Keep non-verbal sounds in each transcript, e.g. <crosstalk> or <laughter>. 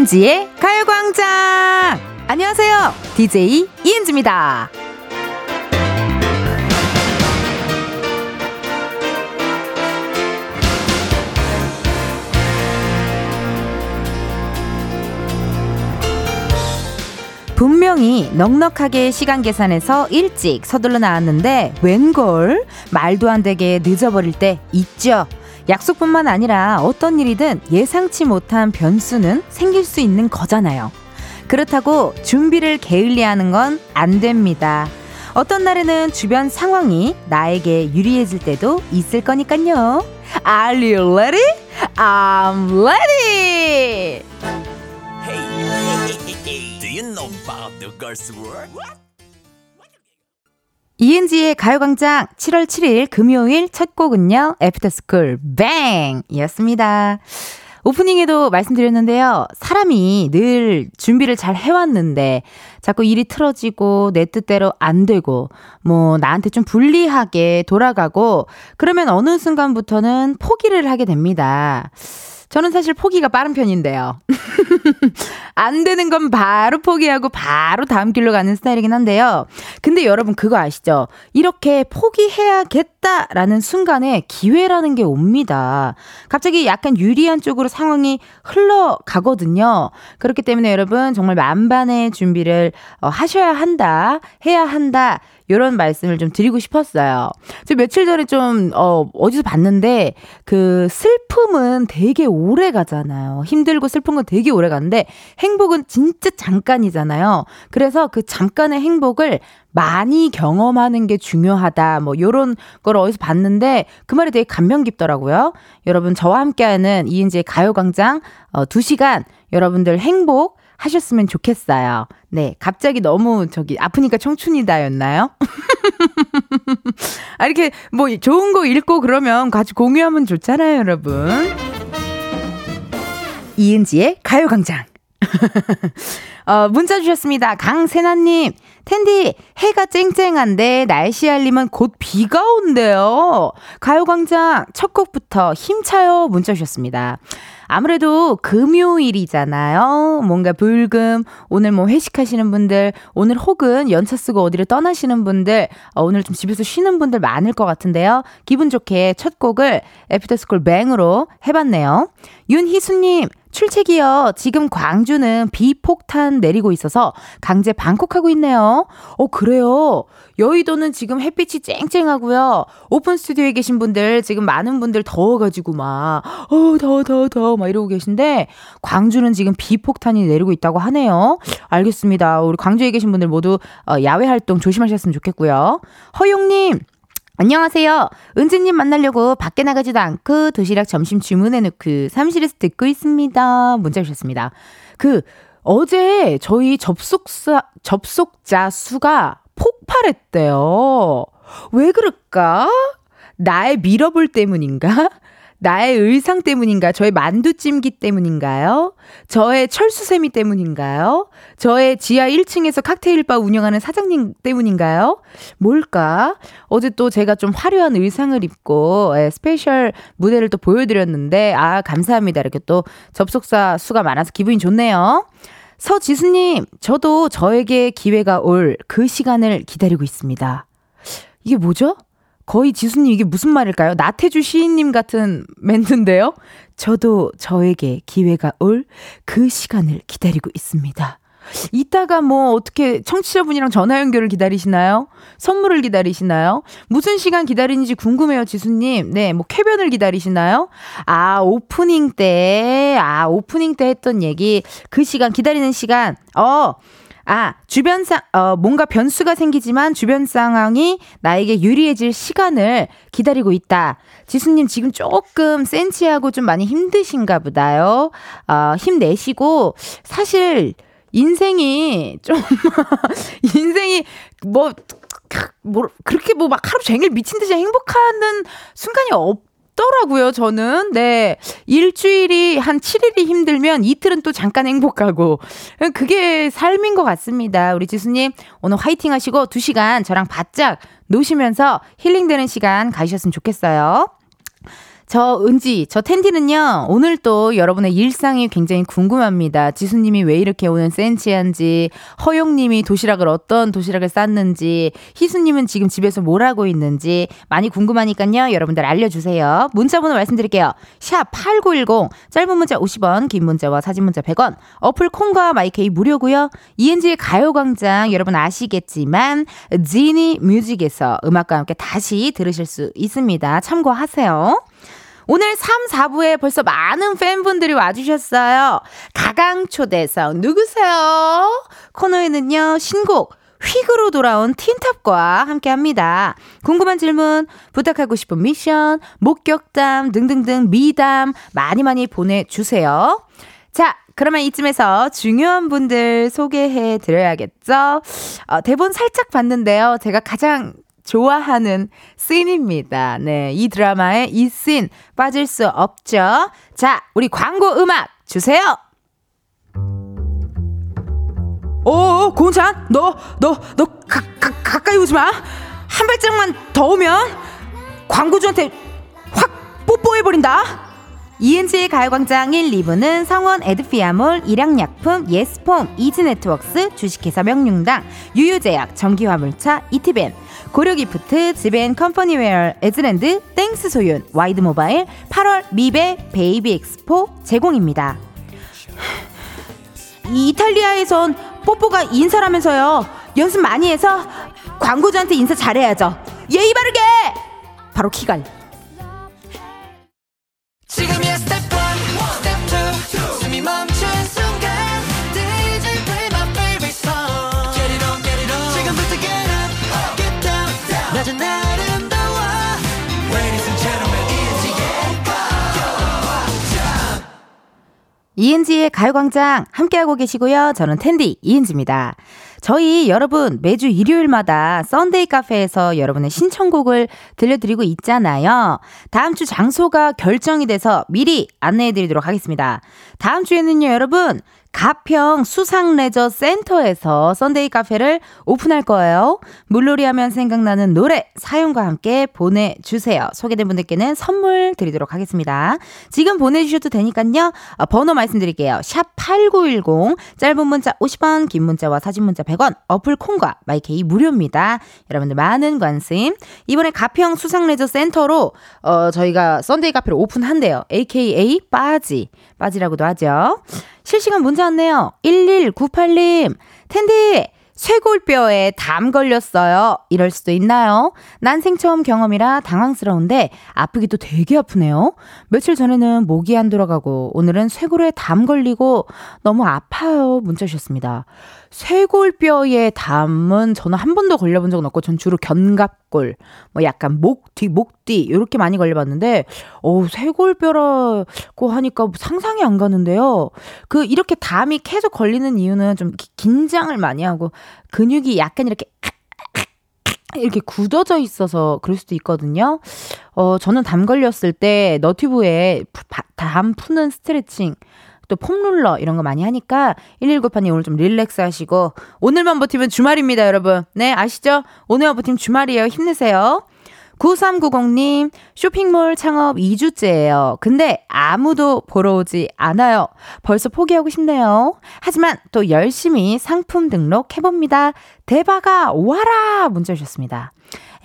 이은지의 가요광장! 안녕하세요. DJ 이은지입니다. 분명히 넉넉하게 시간 계산해서 일찍 서둘러 나왔는데 웬걸 말도 안 되게 늦어버릴 때 있죠. 약속뿐만 아니라 어떤 일이든 예상치 못한 변수는 생길 수 있는 거잖아요. 그렇다고 준비를 게을리하는 건 안 됩니다. 어떤 날에는 주변 상황이 나에게 유리해질 때도 있을 거니까요. Are you ready? I'm ready! Hey, <laughs> do you know about the girls' world? 이은지의 가요광장 7월 7일 금요일 첫 곡은요, 애프터스쿨 뱅! 이었습니다. 오프닝에도 말씀드렸는데요. 사람이 늘 준비를 잘 해왔는데, 자꾸 일이 틀어지고, 내 뜻대로 안 되고, 뭐, 나한테 좀 불리하게 돌아가고, 그러면 어느 순간부터는 포기를 하게 됩니다. 저는 사실 포기가 빠른 편인데요. <laughs> 안 되는 건 바로 포기하고 바로 다음 길로 가는 스타일이긴 한데요. 근데 여러분 그거 아시죠? 이렇게 포기해야겠다라는 순간에 기회라는 게 옵니다. 갑자기 약간 유리한 쪽으로 상황이 흘러가거든요. 그렇기 때문에 여러분 정말 만반의 준비를 어, 하셔야 한다, 해야 한다. 이런 말씀을 좀 드리고 싶었어요. 저 며칠 전에 좀, 어, 어디서 봤는데, 그 슬픔은 되게 오래 가잖아요. 힘들고 슬픈 건 되게 오래 가는데, 행복은 진짜 잠깐이잖아요. 그래서 그 잠깐의 행복을 많이 경험하는 게 중요하다. 뭐, 요런 걸 어디서 봤는데, 그 말이 되게 감명 깊더라고요. 여러분, 저와 함께하는 이은지의 가요광장, 어, 2시간, 여러분들 행복, 하셨으면 좋겠어요. 네, 갑자기 너무 저기 아프니까 청춘이다였나요? <laughs> 아, 이렇게 뭐 좋은 거 읽고 그러면 같이 공유하면 좋잖아요, 여러분. 이은지의 가요광장. <laughs> 어, 문자 주셨습니다. 강세나님. 텐디, 해가 쨍쨍한데 날씨 알림은 곧 비가 온대요. 가요광장 첫 곡부터 힘차요. 문자 주셨습니다. 아무래도 금요일이잖아요. 뭔가 불금, 오늘 뭐 회식하시는 분들, 오늘 혹은 연차 쓰고 어디를 떠나시는 분들, 어, 오늘 좀 집에서 쉬는 분들 많을 것 같은데요. 기분 좋게 첫 곡을 After School Bang으로 해봤네요. 윤희수님, 출첵이요. 지금 광주는 비폭탄 내리고 있어서 강제 방콕하고 있네요. 어, 그래요. 여의도는 지금 햇빛이 쨍쨍하고요. 오픈 스튜디오에 계신 분들, 지금 많은 분들 더워가지고 막, 어, 더워, 더워, 더워, 막 이러고 계신데, 광주는 지금 비폭탄이 내리고 있다고 하네요. 알겠습니다. 우리 광주에 계신 분들 모두 어, 야외 활동 조심하셨으면 좋겠고요. 허용님, 안녕하세요. 은지님 만나려고 밖에 나가지도 않고 도시락 점심 주문해놓고 사무실에서 듣고 있습니다. 문자 주셨습니다. 그, 어제 저희 접속사, 접속자 수가 폭발했대요. 왜 그럴까? 나의 밀어볼 때문인가? 나의 의상 때문인가? 저의 만두찜기 때문인가요? 저의 철수세미 때문인가요? 저의 지하 1층에서 칵테일바 운영하는 사장님 때문인가요? 뭘까? 어제 또 제가 좀 화려한 의상을 입고 예, 스페셜 무대를 또 보여드렸는데 아 감사합니다. 이렇게 또 접속자 수가 많아서 기분이 좋네요. 서지수님, 저도 저에게 기회가 올 그 시간을 기다리고 있습니다. 이게 뭐죠? 거의 지수님 이게 무슨 말일까요? 나태주 시인님 같은 멘트인데요. 저도 저에게 기회가 올 그 시간을 기다리고 있습니다. 이따가 뭐 어떻게 청취자분이랑 전화 연결을 기다리시나요? 선물을 기다리시나요? 무슨 시간 기다리는지 궁금해요, 지수님. 네, 뭐 쾌변을 기다리시나요? 아, 오프닝 때, 아, 오프닝 때 했던 얘기, 그 시간, 기다리는 시간, 어, 아, 주변 상, 어, 뭔가 변수가 생기지만 주변 상황이 나에게 유리해질 시간을 기다리고 있다. 지수님 지금 조금 센치하고 좀 많이 힘드신가 보다요. 어, 힘내시고, 사실, 인생이 좀, <laughs> 인생이 뭐, 뭐, 그렇게 뭐 막 하루 종일 미친 듯이 행복하는 순간이 없, 없더라고요, 저는. 네. 일주일이 한 7일이 힘들면 이틀은 또 잠깐 행복하고. 그게 삶인 것 같습니다. 우리 지수님, 오늘 화이팅 하시고 2시간 저랑 바짝 노시면서 힐링되는 시간 가지셨으면 좋겠어요. 저 은지, 저 텐디는요, 오늘 또 여러분의 일상이 굉장히 궁금합니다. 지수님이 왜 이렇게 오늘 센치한지, 허용님이 도시락을 어떤 도시락을 쌌는지, 희수님은 지금 집에서 뭘 하고 있는지, 많이 궁금하니까요, 여러분들 알려주세요. 문자번호 말씀드릴게요. 샵 8910, 짧은 문자 50원, 긴 문자와 사진 문자 100원, 어플 콩과 마이케이 무료고요 ENG의 가요광장, 여러분 아시겠지만, 지니 뮤직에서 음악과 함께 다시 들으실 수 있습니다. 참고하세요. 오늘 3, 4부에 벌써 많은 팬분들이 와주셨어요. 가강초대석 누구세요? 코너에는요, 신곡, 휙으로 돌아온 틴탑과 함께 합니다. 궁금한 질문, 부탁하고 싶은 미션, 목격담 등등등 미담 많이 많이 보내주세요. 자, 그러면 이쯤에서 중요한 분들 소개해 드려야겠죠? 어, 대본 살짝 봤는데요. 제가 가장 좋아하는 씬입니다. 네, 이 드라마의 이 씬 빠질 수 없죠. 자, 우리 광고 음악 주세요. 오, 고은찬, 너, 너, 너 가, 가, 가까이 오지 마. 한 발짝만 더 오면 광고주한테 확 뽀뽀해버린다. 이은지의 가요광장 1, 2부는 성원 에드피아몰, 일양약품, 예스폼, 이지네트웍스, 주식회사 명륜당, 유유제약, 전기화물차, 이티벤, 고려기프트, 지벤 컴퍼니웨어, 에즈랜드, 땡스 소윤, 와이드모바일, 8월 미베 베이비 엑스포 제공입니다. 이탈리아에선 뽀뽀가 인사라면서요. 연습 많이 해서 광고주한테 인사 잘해야죠. 예의 바르게! 바로 키갈. 지금이야 ENG의 가요광장 함께하고 계시고요. 저는 텐디 이은지입니다. 저희 여러분 매주 일요일마다 Sunday 카페에서 여러분의 신청곡을 들려드리고 있잖아요. 다음 주 장소가 결정이 돼서 미리 안내해 드리도록 하겠습니다. 다음 주에는요, 여러분, 가평 수상레저 센터에서 Sunday 카페를 오픈할 거예요. 물놀이 하면 생각나는 노래 사연과 함께 보내주세요. 소개된 분들께는 선물 드리도록 하겠습니다. 지금 보내주셔도 되니까요. 어, 번호 말씀드릴게요. 샵 8910 짧은 문자 50원 긴 문자와 사진 문자 100원 어플 콩과 MyK 무료입니다. 여러분들 많은 관심 이번에 가평 수상레저 센터로 어, 저희가 Sunday 카페를 오픈한대요. AKA 빠지 빠지라고도 하죠. 실시간 문자 왔네요. 1198님, 텐디, 쇄골뼈에 담 걸렸어요. 이럴 수도 있나요? 난생 처음 경험이라 당황스러운데 아프기도 되게 아프네요. 며칠 전에는 목이 안 돌아가고 오늘은 쇄골에 담 걸리고 너무 아파요. 문자 주셨습니다. 쇄골뼈에 담은 저는 한 번도 걸려본 적은 없고 전 주로 견갑골, 뭐 약간 목 뒤, 목 뒤, 이렇게 많이 걸려봤는데, 어 쇄골뼈라고 하니까 상상이 안 가는데요. 그, 이렇게 담이 계속 걸리는 이유는 좀 긴장을 많이 하고 근육이 약간 이렇게 <laughs> 이렇게 굳어져 있어서 그럴 수도 있거든요. 어, 저는 담 걸렸을 때 너튜브에 담 푸는 스트레칭 또 폼롤러 이런 거 많이 하니까 119판이 오늘 좀 릴렉스 하시고 오늘만 버티면 주말입니다, 여러분. 네, 아시죠? 오늘만 버티면 주말이에요. 힘내세요. 9390님, 쇼핑몰 창업 2주째예요. 근데 아무도 보러 오지 않아요. 벌써 포기하고 싶네요. 하지만 또 열심히 상품 등록해봅니다. 대박아, 와라! 문자 주셨습니다.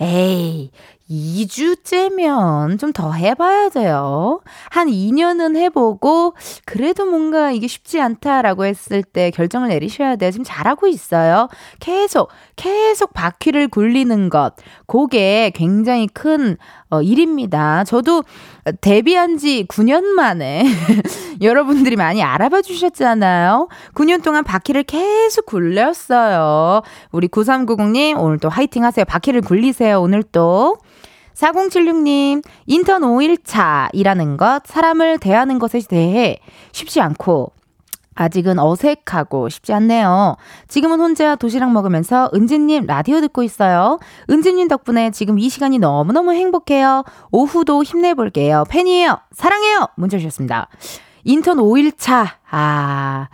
에이, 2주째면 좀 더 해봐야 돼요. 한 2년은 해보고, 그래도 뭔가 이게 쉽지 않다라고 했을 때 결정을 내리셔야 돼요. 지금 잘하고 있어요. 계속, 계속 바퀴를 굴리는 것. 그게 굉장히 큰 어, 일입니다. 저도 데뷔한 지 9년 만에 <laughs> 여러분들이 많이 알아봐 주셨잖아요. 9년 동안 바퀴를 계속 굴렸어요. 우리 9390님, 오늘 또 화이팅 하세요. 바퀴를 굴리세요. 오늘 또. 4076님, 인턴 5일차 일하는 것, 사람을 대하는 것에 대해 쉽지 않고, 아직은 어색하고 쉽지 않네요. 지금은 혼자 도시락 먹으면서 은지님 라디오 듣고 있어요. 은지님 덕분에 지금 이 시간이 너무너무 행복해요. 오후도 힘내볼게요. 팬이에요. 사랑해요. 문자 주셨습니다. 인턴 5일차. 아,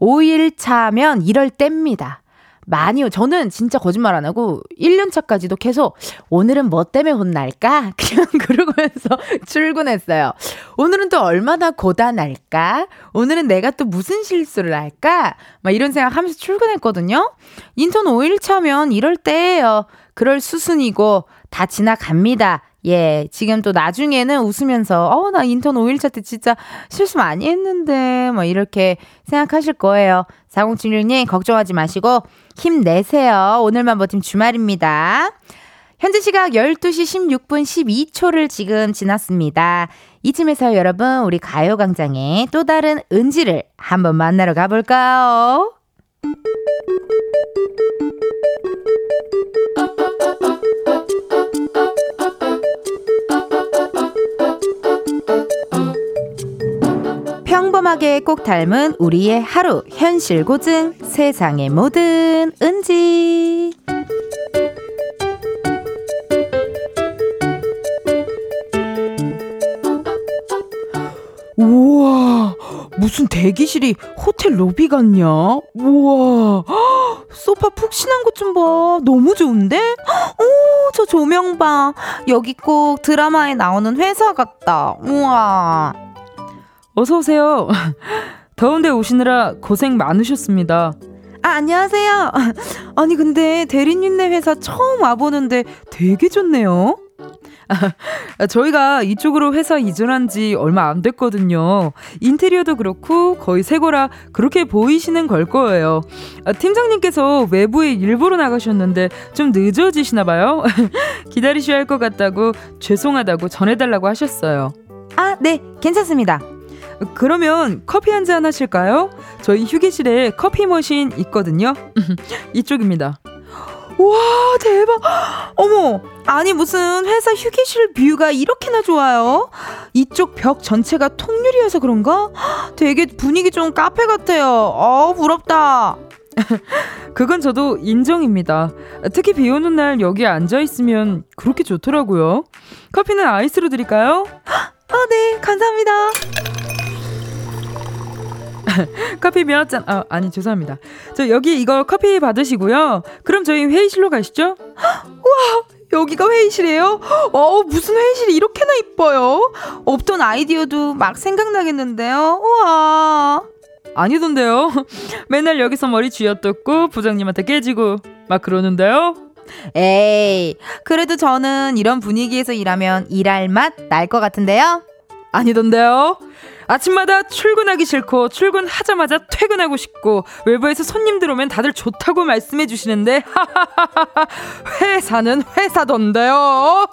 5일차면 이럴 때입니다. 많이, 저는 진짜 거짓말 안 하고 1년 차까지도 계속 오늘은 뭐 때문에 혼날까? <laughs> 그냥 그러면서 출근했어요. 오늘은 또 얼마나 고단할까? 오늘은 내가 또 무슨 실수를 할까? 막 이런 생각 하면서 출근했거든요. 인턴 5일 차면 이럴 때예요. 그럴 수순이고 다 지나갑니다. 예, 지금 또 나중에는 웃으면서, 어, 나 인턴 5일차 때 진짜 실수 많이 했는데, 뭐, 이렇게 생각하실 거예요. 4076님, 걱정하지 마시고, 힘내세요. 오늘만 버팀 주말입니다. 현재 시각 12시 16분 12초를 지금 지났습니다. 이쯤에서 여러분, 우리 가요광장의 또 다른 은지를 한번 만나러 가볼까요? 평범하게 꼭 닮은 우리의 하루 현실 고증 세상의 모든 은지. 우와 무슨 대기실이 호텔 로비 같냐? 우와 소파 푹신한 것 좀 봐. 너무 좋은데? 오 저 조명 봐. 여기 꼭 드라마에 나오는 회사 같다. 우와 어서 오세요. <laughs> 더운데 오시느라 고생 많으셨습니다. 아, 안녕하세요. <laughs> 아니, 근데 대리님네 회사 처음 와보는데 되게 좋네요. 아, <laughs> 저희가 이쪽으로 회사 이전한 지 얼마 안 됐거든요. 인테리어도 그렇고 거의 새 거라 그렇게 보이시는 걸 거예요. 아, 팀장님께서 외부에 일부러 나가셨는데 좀 늦어지시나 봐요. 기다리셔야 할 것 같다고 죄송하다고 전해달라고 하셨어요. 아, 네, 괜찮습니다. 그러면 커피 한 잔 하실까요? 저희 휴게실에 커피 머신 있거든요. <laughs> 이쪽입니다. 와, 대박. 어머, 아니 무슨 회사 휴게실 뷰가 이렇게나 좋아요? 이쪽 벽 전체가 통유리여서 그런가? 되게 분위기 좀 카페 같아요. 어, 부럽다. <laughs> 그건 저도 인정입니다. 특히 비 오는 날 여기 앉아 있으면 그렇게 좋더라고요. 커피는 아이스로 드릴까요? <gasps> 아, 네, 감사합니다. <laughs> 커피 몇 잔, 아, 아니, 죄송합니다. 저 여기 이거 커피 받으시고요. 그럼 저희 회의실로 가시죠. <gasps> 우와, 여기가 회의실이에요? 어, 무슨 회의실이 이렇게나 이뻐요? 없던 아이디어도 막 생각나겠는데요? 우와. 아니던데요. <laughs> 맨날 여기서 머리 쥐어뜯고 부장님한테 깨지고 막 그러는데요. 에이, 그래도 저는 이런 분위기에서 일하면 일할 맛 날 것 같은데요? 아니던데요. 아침마다 출근하기 싫고 출근하자마자 퇴근하고 싶고 외부에서 손님들 오면 다들 좋다고 말씀해 주시는데 <laughs> 회사는 회사던데요.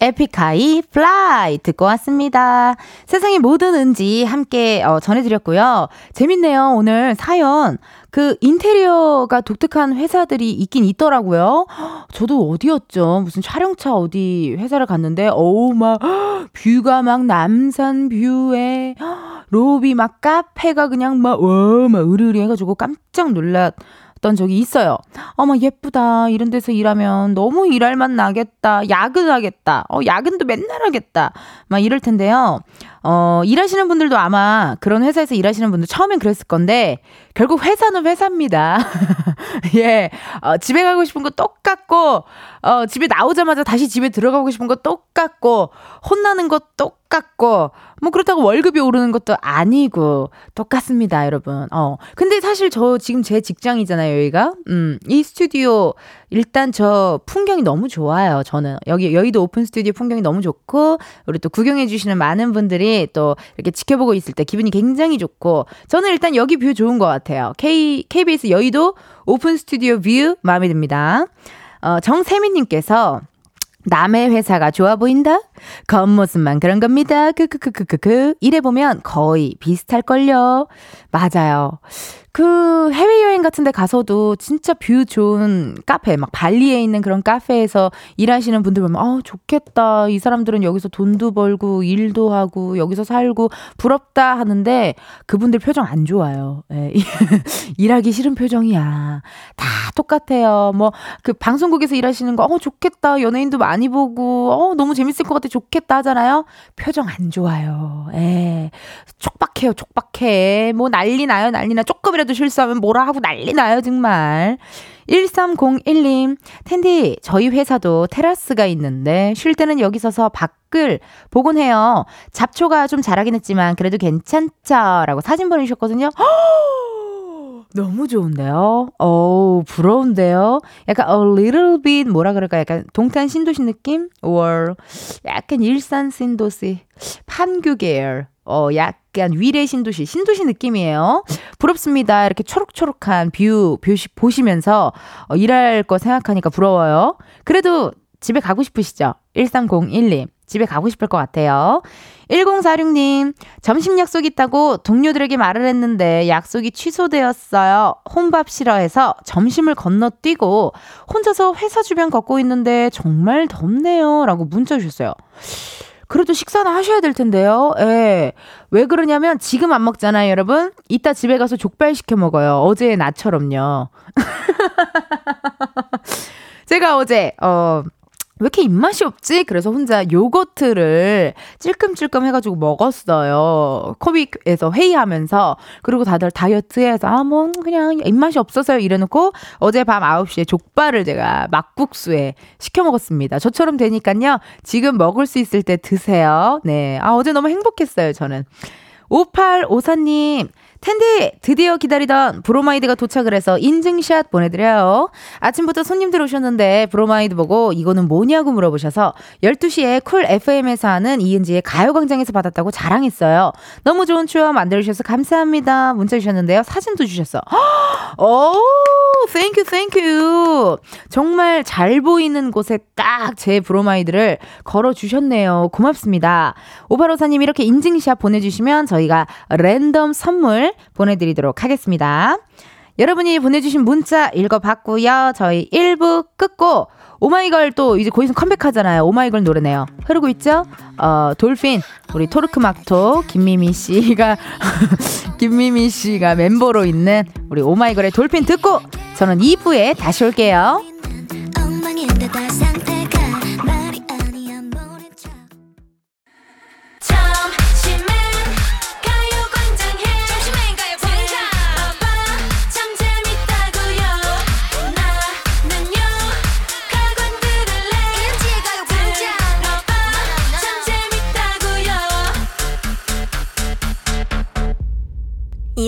Epik High Fly 듣고 왔습니다. 세상의 모든 은지 함께 어, 전해드렸고요. 재밌네요. 오늘 사연 그 인테리어가 독특한 회사들이 있긴 있더라고요. <gasps> 저도 어디였죠? 무슨 촬영차 어디 회사를 갔는데 어우 막 <gasps> view가 막 남산 view에 <gasps> 로비 막 카페가 그냥 막와막 으르르 해가지고 깜짝 놀랐 던 적이 있어요. 어머 예쁘다. 이런 데서 일하면 너무 일할 맛 나겠다. 야근하겠다. 어 야근도 맨날 하겠다. 막 이럴 텐데요. 어 일하시는 분들도 아마 그런 회사에서 일하시는 분들 처음엔 그랬을 건데 결국 회사는 회사입니다. <laughs> 예. 어, 집에 가고 싶은 거 똑같고 어 집에 나오자마자 다시 집에 들어가고 싶은 거 똑같고 혼나는 거 똑같고 뭐 그렇다고 월급이 오르는 것도 아니고 똑같습니다, 여러분. 어. 근데 사실 저 지금 제 직장이잖아요, 여기가. 음, 이 스튜디오 일단 저 풍경이 너무 좋아요, 저는. 여기 여의도 오픈 스튜디오 풍경이 너무 좋고 우리 또 구경해 주시는 많은 분들이 또 이렇게 지켜보고 있을 때 기분이 굉장히 좋고 저는 일단 여기 view 좋은 것 같아요. K KBS 여의도 오픈 스튜디오 view 마음에 듭니다. 어, 정세민님께서 남의 회사가 좋아 보인다? 겉모습만 그런 겁니다. 크크크크크크. 이래 보면 거의 비슷할걸요. 맞아요. 그 해외여행 같은 데 가서도 진짜 view 좋은 카페, 막 발리에 있는 그런 카페에서 일하시는 분들 보면, 아, 좋겠다. 이 사람들은 여기서 돈도 벌고, 일도 하고, 여기서 살고, 부럽다 하는데, 그분들 표정 안 좋아요. 예. <laughs> 일하기 싫은 표정이야. 다 똑같아요. 뭐, 그 방송국에서 일하시는 거, 어, 좋겠다. 연예인도 많이 보고, 어, 너무 재밌을 것 같아. 좋겠다 하잖아요. 표정 안 좋아요. 예. 촉박해요, 촉박해. 뭐 난리 나요, 난리 나. 조금이라도 실수하면 뭐라 하고 난리 나요, 정말. 1301님, 텐디, 저희 회사도 테라스가 있는데, 쉴 때는 여기 서서 밖을 보곤 해요. 잡초가 좀 자라긴 했지만, 그래도 괜찮죠? 라고 사진 보내주셨거든요. 너무 좋은데요? 어우, 부러운데요? 약간 a little bit 뭐라 그럴까? 약간 동탄 신도시 느낌? or 약간 일산 신도시 판교 계열. 어, 약간 위례 신도시, 신도시 느낌이에요. 부럽습니다. 이렇게 초록초록한 view, view시 보시면서 어, 일할 거 생각하니까 부러워요. 그래도 집에 가고 싶으시죠? 1301님. 집에 가고 싶을 것 같아요. 1046님, 점심 약속 있다고 동료들에게 말을 했는데 약속이 취소되었어요. 혼밥 싫어해서 점심을 건너뛰고 혼자서 회사 주변 걷고 있는데 정말 덥네요. 라고 문자 주셨어요. 그래도 식사는 하셔야 될 텐데요. 예. 왜 그러냐면 지금 안 먹잖아요, 여러분. 이따 집에 가서 족발 시켜 먹어요. 어제의 나처럼요. <laughs> 제가 어제 어 왜 이렇게 입맛이 없지? 그래서 혼자 요거트를 찔끔찔끔 해가지고 먹었어요. 코빅에서 회의하면서. 그리고 다들 다이어트해서, 아, 뭐, 그냥 입맛이 없어서요. 이래놓고 어제 밤 9시에 족발을 제가 막국수에 시켜 먹었습니다. 저처럼 되니까요. 지금 먹을 수 있을 때 드세요. 네. 아, 어제 너무 행복했어요, 저는. 5854님, 텐디 드디어 기다리던 브로마이드가 도착을 해서 인증샷 보내드려요. 아침부터 손님들 오셨는데 브로마이드 보고 이거는 뭐냐고 물어보셔서 12시에 Cool FM에서 하는 이은지의 가요광장에서 받았다고 자랑했어요. 너무 좋은 추억 만들어주셔서 감사합니다. 문자 주셨는데요. 사진도 주셨어. <gasps> 오, Thank you thank you. 정말 잘 보이는 곳에 딱 제 브로마이드를 걸어주셨네요. 고맙습니다. 오바로사님 이렇게 인증샷 보내주시면 저희가 랜덤 선물 보내드리도록 하겠습니다. 여러분이 보내주신 문자 읽어봤고요. 저희 1부 끝고 Oh My Girl 또 이제 곧 있으면 컴백하잖아요. Oh My Girl 노래네요. 흐르고 있죠? 어, Dolphin 우리 토르크막토 김미미 씨가 <laughs> 김미미 씨가 멤버로 있는 우리 오마이걸의 돌핀 듣고 저는 2부에 다시 올게요.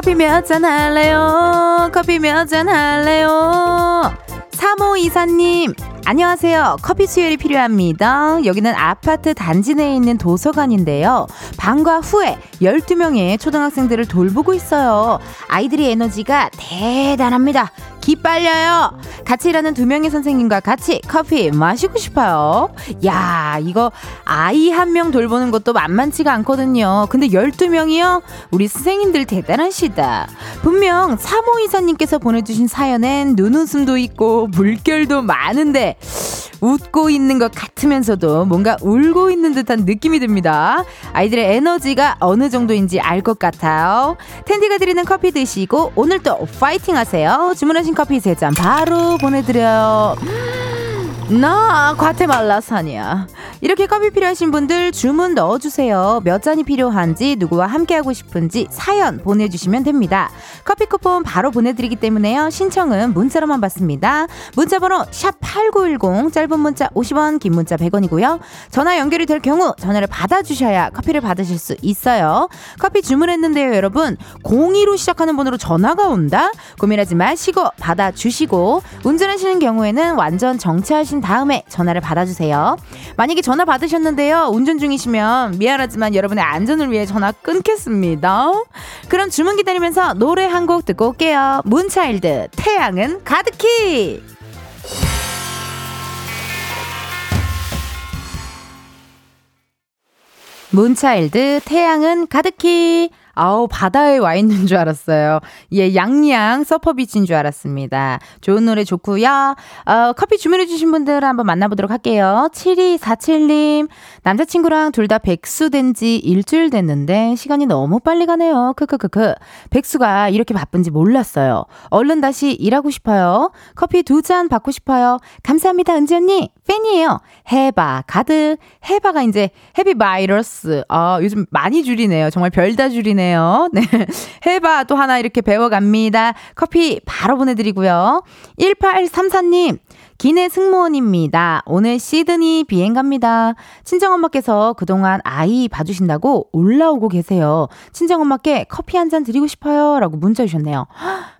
커피 몇 잔 할래요? 커피 몇 잔 할래요? 3호 이사님, 안녕하세요. 커피 수혈이 필요합니다. 여기는 아파트 단지 내에 있는 도서관인데요. 방과 후에 12명의 초등학생들을 돌보고 있어요. 아이들의 에너지가 대단합니다. 기빨려요. 같이 일하는 두 명의 선생님과 같이 커피 마시고 싶어요. 야, 이거 아이 한 명 돌보는 것도 만만치가 않거든요. 근데 12명이요? 우리 선생님들 대단하시다. 분명 사모 이사님께서 보내주신 사연엔 눈웃음도 있고 물결도 많은데 웃고 있는 것 같으면서도 뭔가 울고 있는 듯한 느낌이 듭니다. 아이들의 에너지가 어느 정도인지 알 것 같아요. 텐디가 드리는 커피 드시고 오늘 도 파이팅 하세요. 주문하신 커피 세 잔 바로 보내드려요. 나 과테말라 산이야. 이렇게 커피 필요하신 분들 주문 넣어주세요. 몇 잔이 필요한지 누구와 함께하고 싶은지 사연 보내주시면 됩니다. 커피 쿠폰 바로 보내드리기 때문에요. 신청은 문자로만 받습니다. 문자번호 샵8910 짧은 문자 50원 긴 문자 100원이고요. 전화 연결이 될 경우 전화를 받아주셔야 커피를 받으실 수 있어요. 커피 주문했는데요 여러분 02로 시작하는 번호로 전화가 온다? 고민하지 마시고 받아주시고 운전하시는 경우에는 완전 정차하신 다음에 전화를 받아주세요. 만약에 전화 받으셨는데요. 운전 중이시면 미안하지만 여러분의 안전을 위해 전화 끊겠습니다. 그럼 주문 기다리면서 노래 한 곡 듣고 올게요. 문차일드 태양은 가득히! 문차일드 태양은 가득히 아우, 바다에 와 있는 줄 알았어요. 예, 양양 서퍼비치인 줄 알았습니다. 좋은 노래 좋고요. 어, 커피 주문해주신 분들 한번 만나보도록 할게요. 7247님, 남자친구랑 둘 다 백수 된 지 일주일 됐는데 시간이 너무 빨리 가네요. 크크크크. 백수가 이렇게 바쁜지 몰랐어요. 얼른 다시 일하고 싶어요. 커피 두 잔 받고 싶어요. 감사합니다, 은지 언니. 팬이에요. 해바 가득. 해바가 이제 헤비 바이러스. 아, 요즘 많이 줄이네요. 정말 별다 줄이네요. <laughs> 네. 해바 또 하나 이렇게 배워갑니다. 커피 바로 보내드리고요. 1834님. 기내 승무원입니다. 오늘 시드니 비행 갑니다. 친정엄마께서 그동안 아이 봐주신다고 올라오고 계세요. 친정엄마께 커피 한 잔 드리고 싶어요. 라고 문자 주셨네요.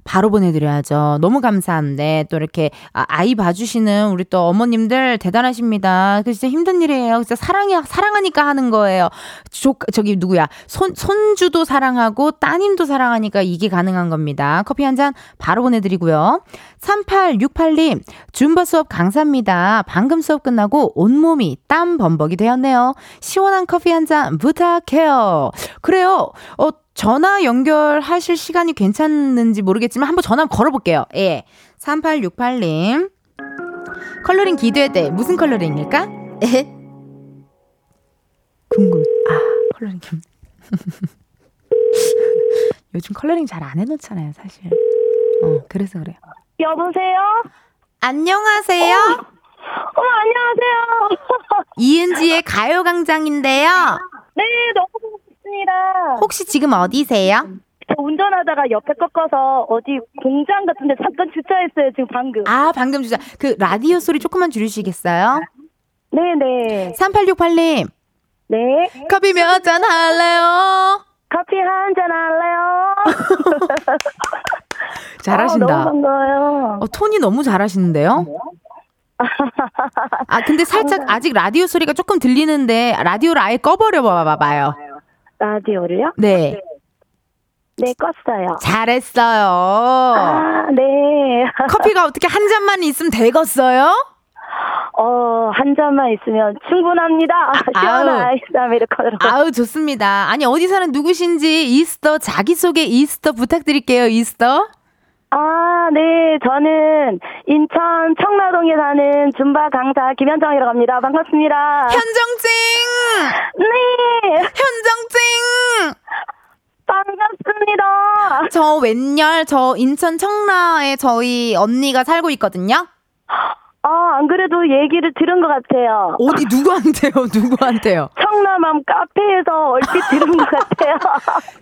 바로 보내드려야죠. 너무 감사한데 또 이렇게 아, 아이 봐주시는 우리 또 어머님들 대단하십니다. 그 진짜 힘든 일이에요. 진짜 사랑이 사랑하니까 하는 거예요. 조, 저기 누구야 손 손주도 사랑하고 따님도 사랑하니까 이게 가능한 겁니다. 커피 한 잔 바로 보내드리고요. 3868님 줌바 수업 강사입니다. 방금 수업 끝나고 온몸이 땀 범벅이 되었네요. 시원한 커피 한 잔 부탁해요. 그래요. 어 전화 연결하실 시간이 괜찮은지 모르겠지만 한번 전화 걸어볼게요. 예. 3868님. 컬러링 기대돼. 돼. 무슨 컬러링일까? 에? 궁금. 아, 컬러링 김. <laughs> 요즘 컬러링 잘 안 해놓잖아요, 사실. 어, 그래서 그래요. 여보세요? 안녕하세요. 어, 안녕하세요. <laughs> 이은지의 가요광장인데요. 네, 너무 반갑습니다. 혹시 지금 어디세요? 저 운전하다가 옆에 꺾어서 어디 공장 같은 데 잠깐 주차했어요, 지금 방금. 아, 방금 주자. 그 라디오 소리 조금만 줄이시겠어요? 네네. 3868님. 네. 커피 몇 잔 할래요? 커피 한 잔 할래요? <laughs> 잘하신다. 어, 너무 반가워요. 어, 톤이 너무 잘하시는데요? <laughs> 아, 근데 살짝 아직 라디오 소리가 조금 들리는데 라디오를 아예 꺼버려 봐봐요. 라디오를요? 네. 네, 껐어요. 잘했어요. 아, 네. <laughs> 커피가 어떻게 한 잔만 있으면 되겠어요? 어, 한 잔만 있으면 충분합니다. 아, 시원한 아우. 아이스 아메리카노로. 아우, 좋습니다. 아니, 어디 사는 누구신지 이스터, 자기소개 이스터 부탁드릴게요, 이스터. 아, 네. 저는 인천 청라동에 사는 줌바 강사 김현정이라고 합니다. 반갑습니다. 현정증! 네. 현정증! 반갑습니다. 저 웬열, 저 인천 청라에 저희 언니가 살고 있거든요. 아, 안 그래도 얘기를 들은 것 같아요. 어디 누구한테요? <laughs> 누구한테요? 청라맘 카페에서 얼핏 <laughs> 들은 것 같아요.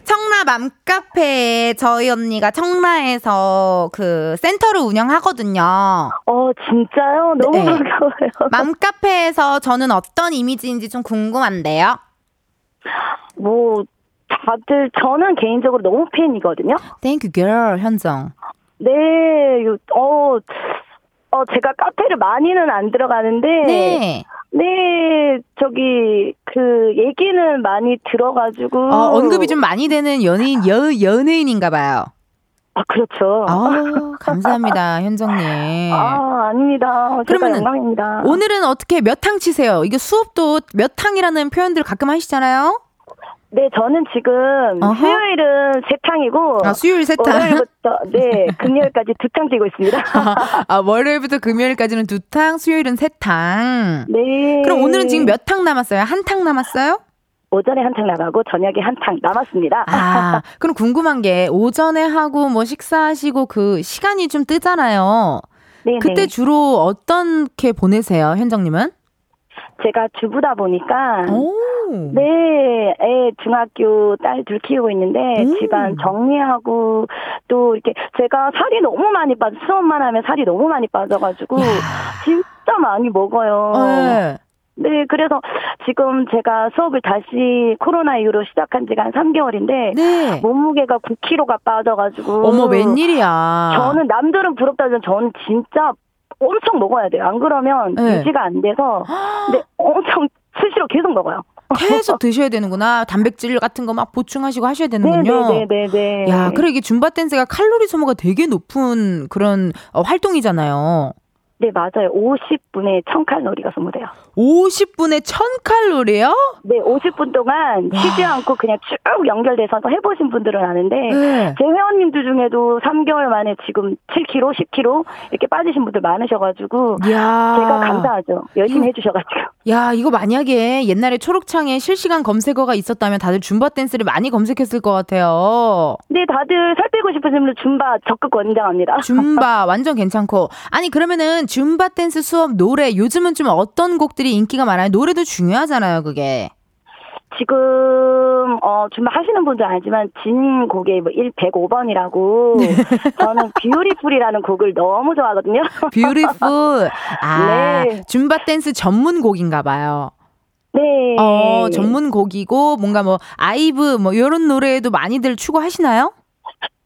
청라 맘 카페에 저희 언니가 청라에서 그 센터를 운영하거든요. 어, 진짜요? 너무 네. 반가워요. 맘 카페에서 저는 어떤 이미지인지 좀 궁금한데요. 뭐, 다들, 저는 개인적으로 너무 팬이거든요. Thank you, girl, 현정. 네, 요- 어, 어, 제가 카페를 많이는 안 들어가는데. 네. 네, 저기, 그, 얘기는 많이 들어가지고. 어, 언급이 좀 많이 되는 연예인, 여, 연예인인가 봐요. 아, 그렇죠. 아, 감사합니다, 현정님. 아, 아닙니다. 제가 그러면은 영광입니다. 오늘은 어떻게 몇 탕 치세요? 이게 수업도 몇 탕이라는 표현들 가끔 하시잖아요? 네, 저는 지금 어허. 수요일은 세 탕이고. 아, 수요일 세 탕. 월요일부터, 네, <laughs> 금요일까지 두탕 뛰고 있습니다. 아, 월요일부터 금요일까지는 두 탕, 수요일은 세 탕. 네. 그럼 오늘은 지금 몇 탕 남았어요? 한 탕 남았어요? 오전에 한 탕 나가고 저녁에 한 탕 남았습니다. 아, <laughs> 그럼 궁금한 게 오전에 하고 뭐 식사하시고 그 시간이 좀 뜨잖아요. 네, 그때 네. 주로 어떻게 보내세요, 현정님은? 제가 주부다 보니까. 오. 네, 애 중학교 딸 둘 키우고 있는데 음. 집안 정리하고 또 이렇게 제가 살이 너무 많이 빠져 수업만 하면 살이 너무 많이 빠져가지고 진짜 많이 먹어요. 네. 네, 그래서 지금 제가 수업을 다시 코로나 이후로 시작한 지가 한 3개월인데 네. 몸무게가 9kg가 빠져가지고 어머, 웬일이야. 저는 남들은 부럽다지만 저는 진짜 엄청 먹어야 돼요. 안 그러면 네. 유지가 안 돼서 근데 엄청 수시로 계속 먹어요. 계속 드셔야 되는구나. 단백질 같은 거 막 보충하시고 하셔야 되는군요. 네네네네. 야, 그래 이게 줌바 댄스가 칼로리 소모가 되게 높은 그런 어, 활동이잖아요. 네, 맞아요. 50분에 1000칼로리가 소모돼요. 50분에 1000칼로리요? 네, 50분 동안 쉬지 않고 그냥 쭉 연결돼서 해보신 분들은 아는데, 네. 제 회원님들 중에도 3개월 만에 지금 7kg, 10kg 이렇게 빠지신 분들 많으셔가지고, 야. 제가 감사하죠. 열심히 해주셔가지고. <laughs> 야, 이거 만약에 옛날에 초록창에 실시간 검색어가 있었다면 다들 줌바 댄스를 많이 검색했을 것 같아요. 네, 다들 살 빼고 싶으신 분들 줌바 적극 권장합니다. 줌바 <laughs> 완전 괜찮고. 아니, 그러면은 줌바 댄스 수업 노래 요즘은 좀 어떤 곡들이 인기가 많아요? 노래도 중요하잖아요, 그게. 지금 어 줌바 하시는 분들 알지만 진 곡의 뭐 1, 105번이라고 <laughs> 저는 Beautiful이라는 곡을 너무 좋아하거든요. <laughs> Beautiful. 아, 네. 줌바 댄스 전문 곡인가 봐요. 네. 어, 전문 곡이고 뭔가 뭐 아이브 뭐 요런 노래에도 많이들 추고 하시나요?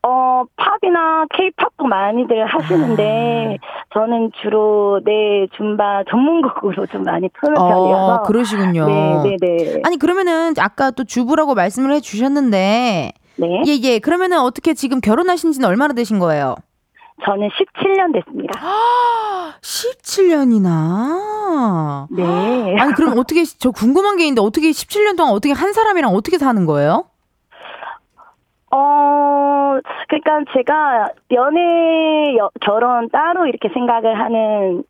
어, 팝이나 케이팝도 많이들 하시는데 저는 주로 네 줌바 전문곡으로 좀 많이 푸는 편이어서 어, 그러시군요. 네, 네, 네. 아니 그러면은 아까 또 주부라고 말씀을 해 주셨는데 네. 예, 예. 그러면은 어떻게 지금 결혼하신 지는 얼마나 되신 거예요? 저는 17년 됐습니다. <gasps> 17년이나. 네. <gasps> 아니 그럼 어떻게 저 궁금한 게 있는데 어떻게 17년 동안 어떻게 한 사람이랑 어떻게 사는 거예요? 어, 그러니까 제가 연애 여- 결혼 따로 이렇게 생각을 하는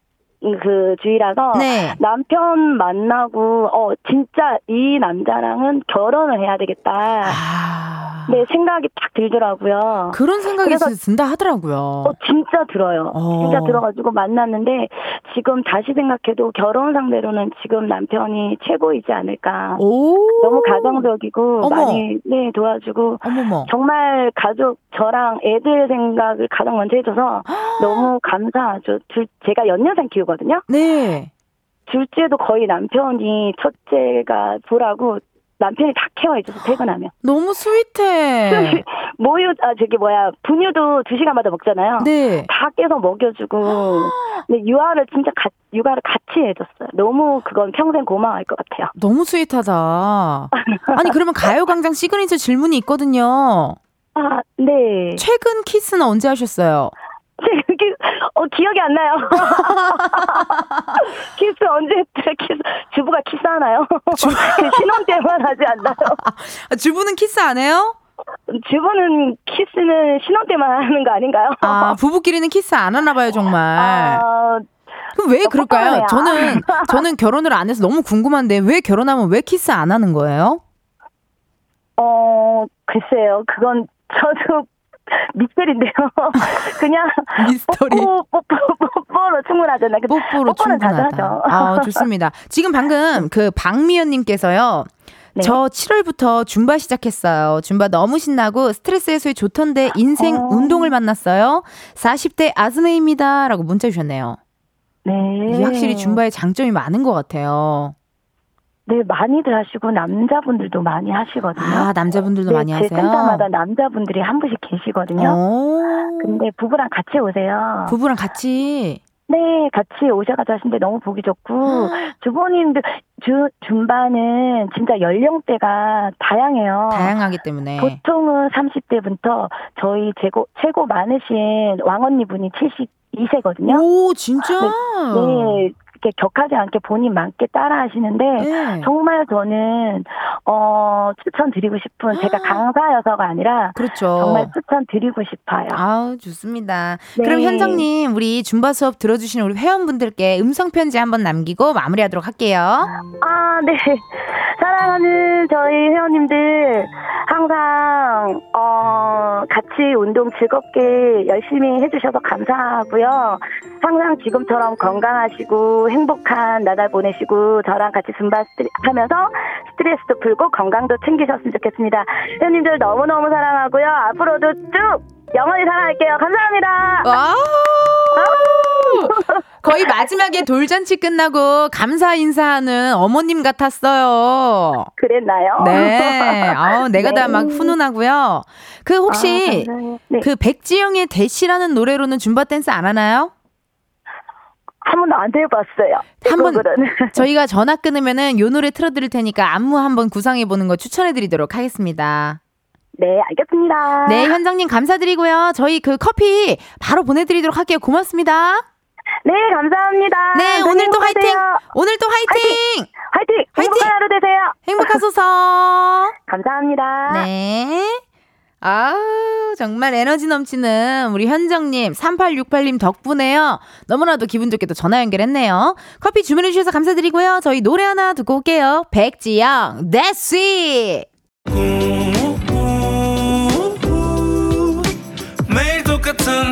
그 주의라서 네. 남편 만나고 어 진짜 이 남자랑은 결혼을 해야 되겠다. 아. 네 생각이 딱 들더라고요. 그런 생각이 든다 하더라고요. 어, 진짜 들어요. 어. 진짜 들어가지고 만났는데 지금 다시 생각해도 결혼 상대로는 지금 남편이 최고이지 않을까. 오. 너무 가정적이고 어머. 많이 네 도와주고 어머머. 정말 가족 저랑 애들 생각을 가장 먼저 해줘서 <gasps> 너무 감사하죠. 둘 제가 연년생 키우 거든요. 네. 둘째도 거의 남편이 첫째가 보라고 남편이 다 케어해 줘서 퇴근하면 너무 스윗해. 모유 아 저기 뭐야 분유도 두 시간마다 먹잖아요. 네. 다 깨서 먹여주고 근데 유아를 진짜 가, 육아를 같이 해줬어요. 너무 그건 평생 고마워할 것 같아요. 너무 sweet하다. 아니 그러면 가요광장 시그니처 질문이 있거든요. 아 네. 최근 키스는 언제 하셨어요? 기, 어 기억이 안 나요. <laughs> 키스 언제 했대? 키스 주부가 키스하나요? 그 <laughs> 신혼 때만 하지 않나요? 아, 주부는 키스 안 해요? 주부는 키스는 신혼 때만 하는 거 아닌가요? 아 부부끼리는 키스 안 하나 봐요 정말. 아, 그럼 왜 그럴까요? 저는 저는 결혼을 안 해서 너무 궁금한데 왜 결혼하면 왜 키스 안 하는 거예요? 어, 글쎄요. 그건 저도 미스터리인데요. <laughs> 그냥 미스터리. 뽀뽀, 뽀뽀, 뽀뽀로 충분하잖아요. 그 뽀뽀로 충분하다. 하죠. 아 좋습니다. 지금 방금 그 박미연님께서요. 네. 저 7월부터 줌바 시작했어요. 줌바 너무 신나고 스트레스 해소에 좋던데 인생 어. 운동을 만났어요. 40대 아즈메입니다. 라고 문자 주셨네요. 네. 확실히 줌바의 장점이 많은 것 같아요. 네, 많이들 하시고 남자분들도 많이 하시거든요. 아, 남자분들도 네, 많이 제 하세요? 센터마다 남자분들이 한 분씩 계시거든요. 어. 근데 부부랑 같이 오세요. 부부랑 같이. 네, 같이 오셔가지고 하시는데 너무 보기 좋고 주부님들 주 줌바는 진짜 연령대가 다양해요. 다양하기 때문에. 보통은 30대부터 저희 최고 최고 많으신 왕언니 분이 72세거든요. 오, 진짜? 네, 이렇게 격하지 않게 본인 맞게 따라 하시는데 네. 정말 저는 어 추천드리고 싶은 제가 강사여서가 아니라 그렇죠. 정말 추천드리고 싶어요. 아우, 좋습니다. 네. 그럼 현정님, 우리 줌바 수업 들어주시는 우리 회원분들께 음성 편지 한번 남기고 마무리하도록 할게요. 아, 네. 사랑하는 저희 회원님들, 항상, 어, 같이 운동 즐겁게 열심히 해주셔서 감사하고요. 항상 지금처럼 건강하시고 행복한 나날 보내시고 저랑 같이 줌바 하면서 스트레스도 풀고 건강도 챙기셨으면 좋겠습니다. 회원님들 너무너무 사랑하고요. 앞으로도 쭉 영원히 사랑할게요. 감사합니다. Wow! 거의 마지막에 돌잔치 끝나고 감사 인사하는 어머님 같았어요. 그랬나요? 네. 아우, 내가 네. 다막 훈훈하고요. 그 혹시 아. 네. 그 백지영의 Dash라는 노래로는 줌바 댄스 안 하나요? 한 번도 안 해봤어요. 한 번- 대부분은. <laughs> 저희가 전화 끊으면은 요 노래 틀어드릴 테니까 안무 한번 구상해 보는 거 추천해드리도록 하겠습니다. 네, 알겠습니다. 네, 현정님 감사드리고요. 저희 그 커피 바로 보내드리도록 할게요. 고맙습니다. 네, 감사합니다. 네, 오늘도 화이팅! 오늘도 화이팅! 화이팅! 화이팅! 행복한 하루 되세요. 행복하소서. <laughs> 감사합니다. 네. 아 정말 에너지 넘치는 우리 현정님, 3868님 덕분에요. 너무나도 기분 좋게 또 전화 연결했네요. 커피 주문해주셔서 감사드리고요. 저희 노래 하나 듣고 올게요. 백지영, 데시! 매일 똑같은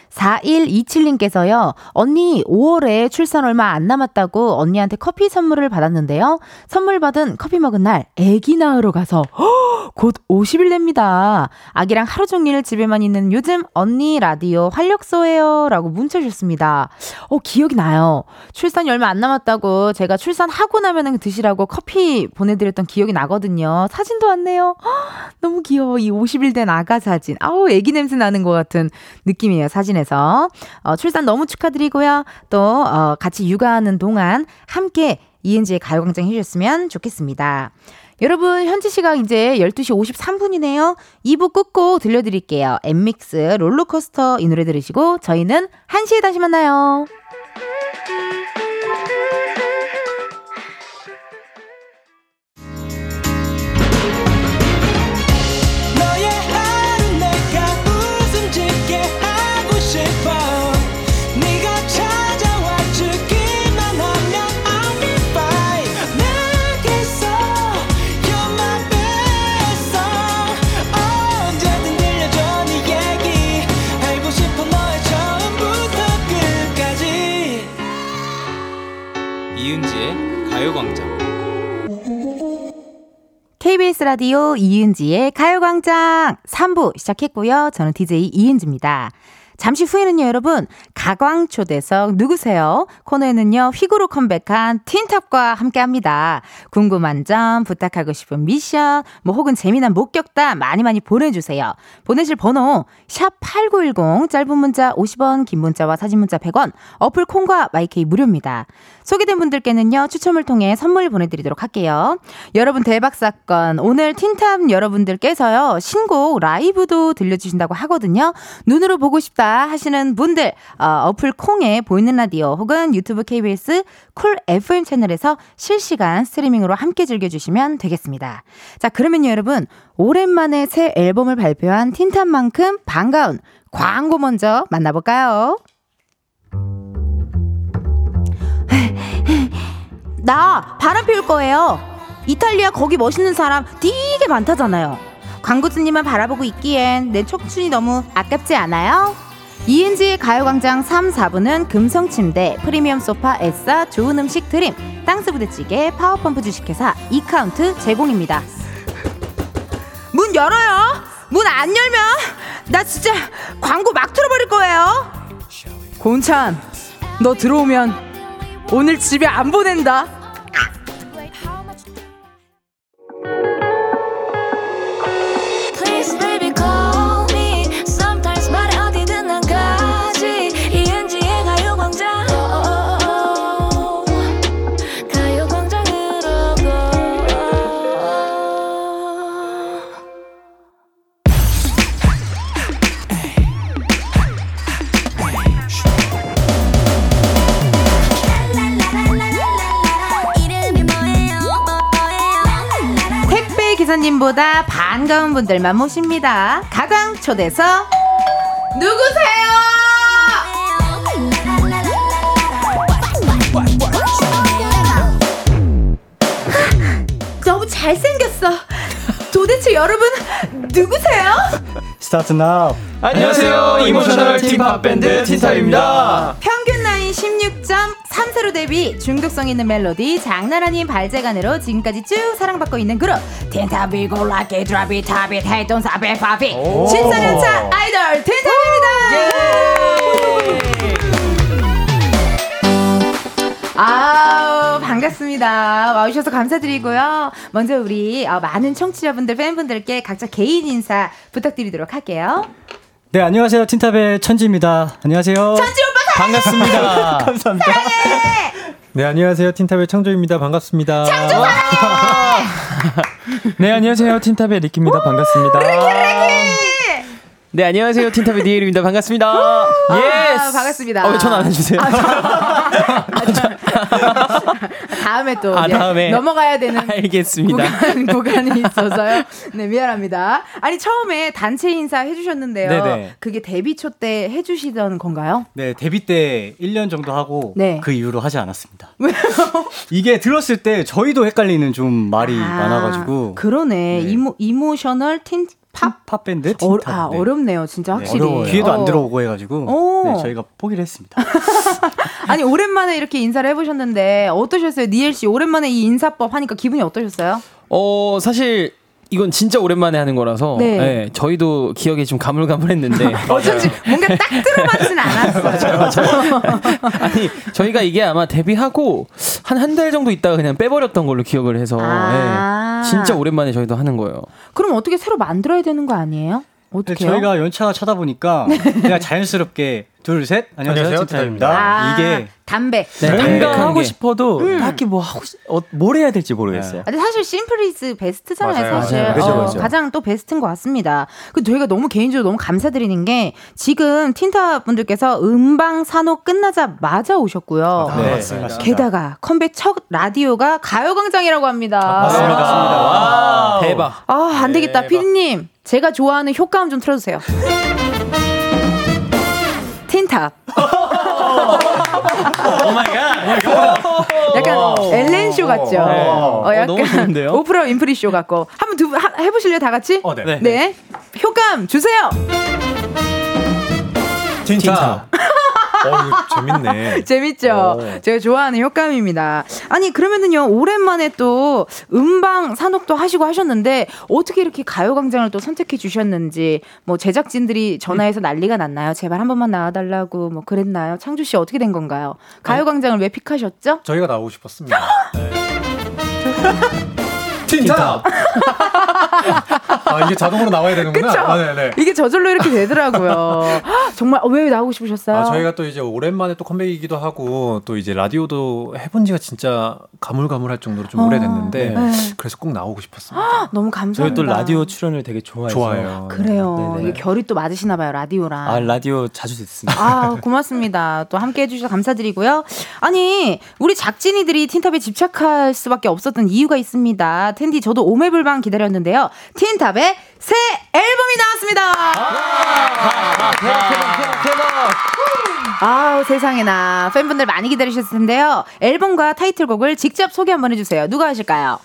4127님께서요, 언니 5월에 출산 얼마 안 남았다고 언니한테 커피 선물을 받았는데요. 선물 받은 커피 먹은 날, 애기 낳으러 가서, 허, <gasps> 곧 50일 됩니다. 아기랑 하루 종일 집에만 있는 요즘 언니 라디오 활력소예요. 라고 문자 주셨습니다. 어, 기억이 나요. 출산이 얼마 안 남았다고 제가 출산하고 나면은 드시라고 커피 보내드렸던 기억이 나거든요. 사진도 왔네요. 허, <gasps> 너무 귀여워. 이 50일 된 아가 사진. 아우, 애기 냄새 나는 것 같은 느낌이에요. 사진에 관련해서 어, 출산 너무 축하드리고요. 또 어, 같이 육아하는 동안 함께 이은지의 가요광장 해주셨으면 좋겠습니다. 여러분, 현지 시각 이제 12시 53분이네요. 2부 끝곡 들려드릴게요. 엠믹스 롤러코스터 이 노래 들으시고 저희는 1시에 다시 만나요. KBS 라디오 이은지의 가요광장 3부 시작했고요. 저는 DJ 이은지입니다. 잠시 후에는요, 여러분, 가광초대석 누구세요? 코너에는요, 휘구로 컴백한 틴탑과 함께 합니다. 궁금한 점, 부탁하고 싶은 미션, 뭐 혹은 재미난 목격담 많이 많이 보내주세요. 보내실 번호, 샵8910, 짧은 문자 50원, 긴 문자와 사진 문자 100원, 어플 콩과 마이케이 무료입니다. 소개된 분들께는요, 추첨을 통해 선물 보내드리도록 할게요. 여러분 대박 사건, 오늘 틴탑 여러분들께서요, 신곡 라이브도 들려주신다고 하거든요. 눈으로 보고 싶다 하시는 분들 어, 어플 콩에 보이는 라디오 혹은 유튜브 KBS 쿨 FM 채널에서 실시간 streaming으로 함께 즐겨주시면 되겠습니다. 자 그러면 여러분 오랜만에 새 앨범을 발표한 틴탑만큼 반가운 광고 먼저 만나볼까요? 나 바람 피울 거예요. 이탈리아 거기 멋있는 사람 되게 많다잖아요. 광고주님만 바라보고 있기엔 내 청춘이 너무 아깝지 않아요? 이은지의 가요광장 3, 4부는 금성침대, 프리미엄 소파, 에싸, 좋은 음식 드림, 땅스부대찌개, 파워펌프 주식회사, 이카운트 제공입니다. 문 열어요! 문 안 열면 나 진짜 광고 막 틀어버릴 거예요! 곤찬, 너 들어오면 오늘 집에 안 보낸다. 기사님보다 반가운 분들만 모십니다. 가광초대석 누구세요? 너무 잘생겼어. 도대체 여러분 누구세요? 스타트 나 안녕하세요. emotional teen pop band 틴탑입니다. 평균 나이 16.3세로 데뷔 중독성 있는 멜로디 장난 아닌 발재간으로 지금까지 쭉 사랑받고 있는 그룹 틴탑이 골라게 드라비 타비 헤이돈 사베 파비 14년차 아이돌 틴탑입니다. 아우 반갑습니다. 와주셔서 감사드리고요. 먼저 우리 어, 많은 청취자분들 팬분들께 각자 개인 인사 부탁드리도록 할게요. 네, 안녕하세요. 틴탑의 천지입니다. 안녕하세요. 천지 오빠 반갑습니다. <laughs> 감사합니다. 사랑해. 네, 안녕하세요. 틴탑의 창조입니다. 반갑습니다. 창조 사랑해. <laughs> 네, 안녕하세요. 틴탑의 리키입니다. 반갑습니다. 네, 안녕하세요. 틴탑의 니엘입니다. 반갑습니다. Yes! 아, 반갑습니다. 아, 왜 전화 안 해주세요? <laughs> 다음에 또 아, 다음에. 넘어가야 되는 알겠습니다. 구간, 구간이 있어서요. 네, 미안합니다. 아니, 처음에 단체 인사 해주셨는데요. 네네. 그게 데뷔 초 때 해주시던 건가요? 네, 데뷔 때 1년 정도 하고 네. 그 이후로 하지 않았습니다. 이게 들었을 때 저희도 헷갈리는 좀 말이 아, 많아가지고 그러네. 네. emo, emotional teen, pop? pop band 어, 틴탑. 아, 네. 어렵네요. 진짜 확실히. 어려워요. 귀에도 어. 안 들어오고 해가지고 오. 네, 저희가 포기를 했습니다. <laughs> 아니, 오랜만에 이렇게 인사를 해보셨는데, 어떠셨어요? 니엘 씨, 오랜만에 이 인사법 하니까 기분이 어떠셨어요? 어, 사실 이건 진짜 오랜만에 하는 거라서 네. 네, 저희도 기억이 좀 가물가물했는데 <laughs> 어쩐지 뭔가 딱 들어맞진 않았어요. <laughs> <laughs> 아니 저희가 이게 아마 데뷔하고 한 한 달 정도 있다가 그냥 빼버렸던 걸로 기억을 해서 아. 네, 진짜 오랜만에 저희도 하는 거예요. 그럼 어떻게 새로 만들어야 되는 거 아니에요? 어떻게? 저희가 연차가 차다 보니까 그냥 자연스럽게 둘, 셋 안녕하세요, 안녕하세요, 틴탑입니다. 아, 이게 담배. 네, 뭔가 담백한 하고 게. 싶어도 딱히 뭐 하고 싶, 어, 뭘 해야 될지 모르겠어요. 아, 근데 사실 심플이즈 베스트잖아요, 맞아요, 사실. 맞아요. 그죠, 어, 그죠. 가장 또 베스트인 것 같습니다. 그 저희가 너무 개인적으로 너무 감사드리는 게 지금 틴탑 분들께서 음방 사녹 끝나자마자 오셨고요. 네, 맞습니다. 게다가 컴백 첫 라디오가 가요 광장이라고 합니다. 와, 대박. 아, 안 되겠다. 피디님, 제가 좋아하는 효과음 좀 틀어주세요. 틴탑. <laughs> 약간 엘렌쇼 같죠? 어, 어, 너무 좋은데요? 오프라 윈프리 쇼 같고. 한번 두 분 해보실래요, 다 같이? 어, 네. 네. 효과음 주세요. 틴탑. 어, 재밌네. <laughs> 재밌죠? 어. 제가 좋아하는 효과음입니다. 아니, 그러면은요, 오랜만에 또 음방 산업도 하시고 하셨는데, 어떻게 이렇게 가요광장을 또 선택해 주셨는지, 뭐, 제작진들이 전화해서 난리가 났나요? 제발 한 번만 나와달라고, 뭐, 그랬나요? 창주씨 어떻게 된 건가요? 가요광장을 왜 픽하셨죠? 저희가 나오고 싶었습니다. <laughs> 틴탑! 아, 이게 자동으로 나와야 되는구나. 그쵸? 아, 네네. 이게 저절로 이렇게 되더라고요. 정말, 어, 왜 나오고 싶으셨어요? 아, 저희가 또 이제 오랜만에 또 컴백이기도 하고 또 이제 라디오도 해본 지가 진짜 가물가물할 정도로 좀 어, 오래됐는데 네. 그래서 꼭 나오고 싶었습니다. 너무 감사합니다. 출연을 되게 좋아해서 좋아해요. 그래요. 네네. 이게 결이 또 맞으시나 봐요, 라디오랑. 아 라디오 자주 듣습니다. 아, 고맙습니다. 또 함께 해주셔서 감사드리고요. 아니, 우리 작진이들이 틴탑에 집착할 수밖에 없었던 이유가 있습니다. 텐디, 저도 오매불방 기다렸는데요. 틴탑의 새 앨범이 나왔습니다! 아우, 세상에나. 팬분들 많이 기다리셨을 텐데요. 앨범과 타이틀곡을 직접 소개 한번 해주세요. 누가 하실까요?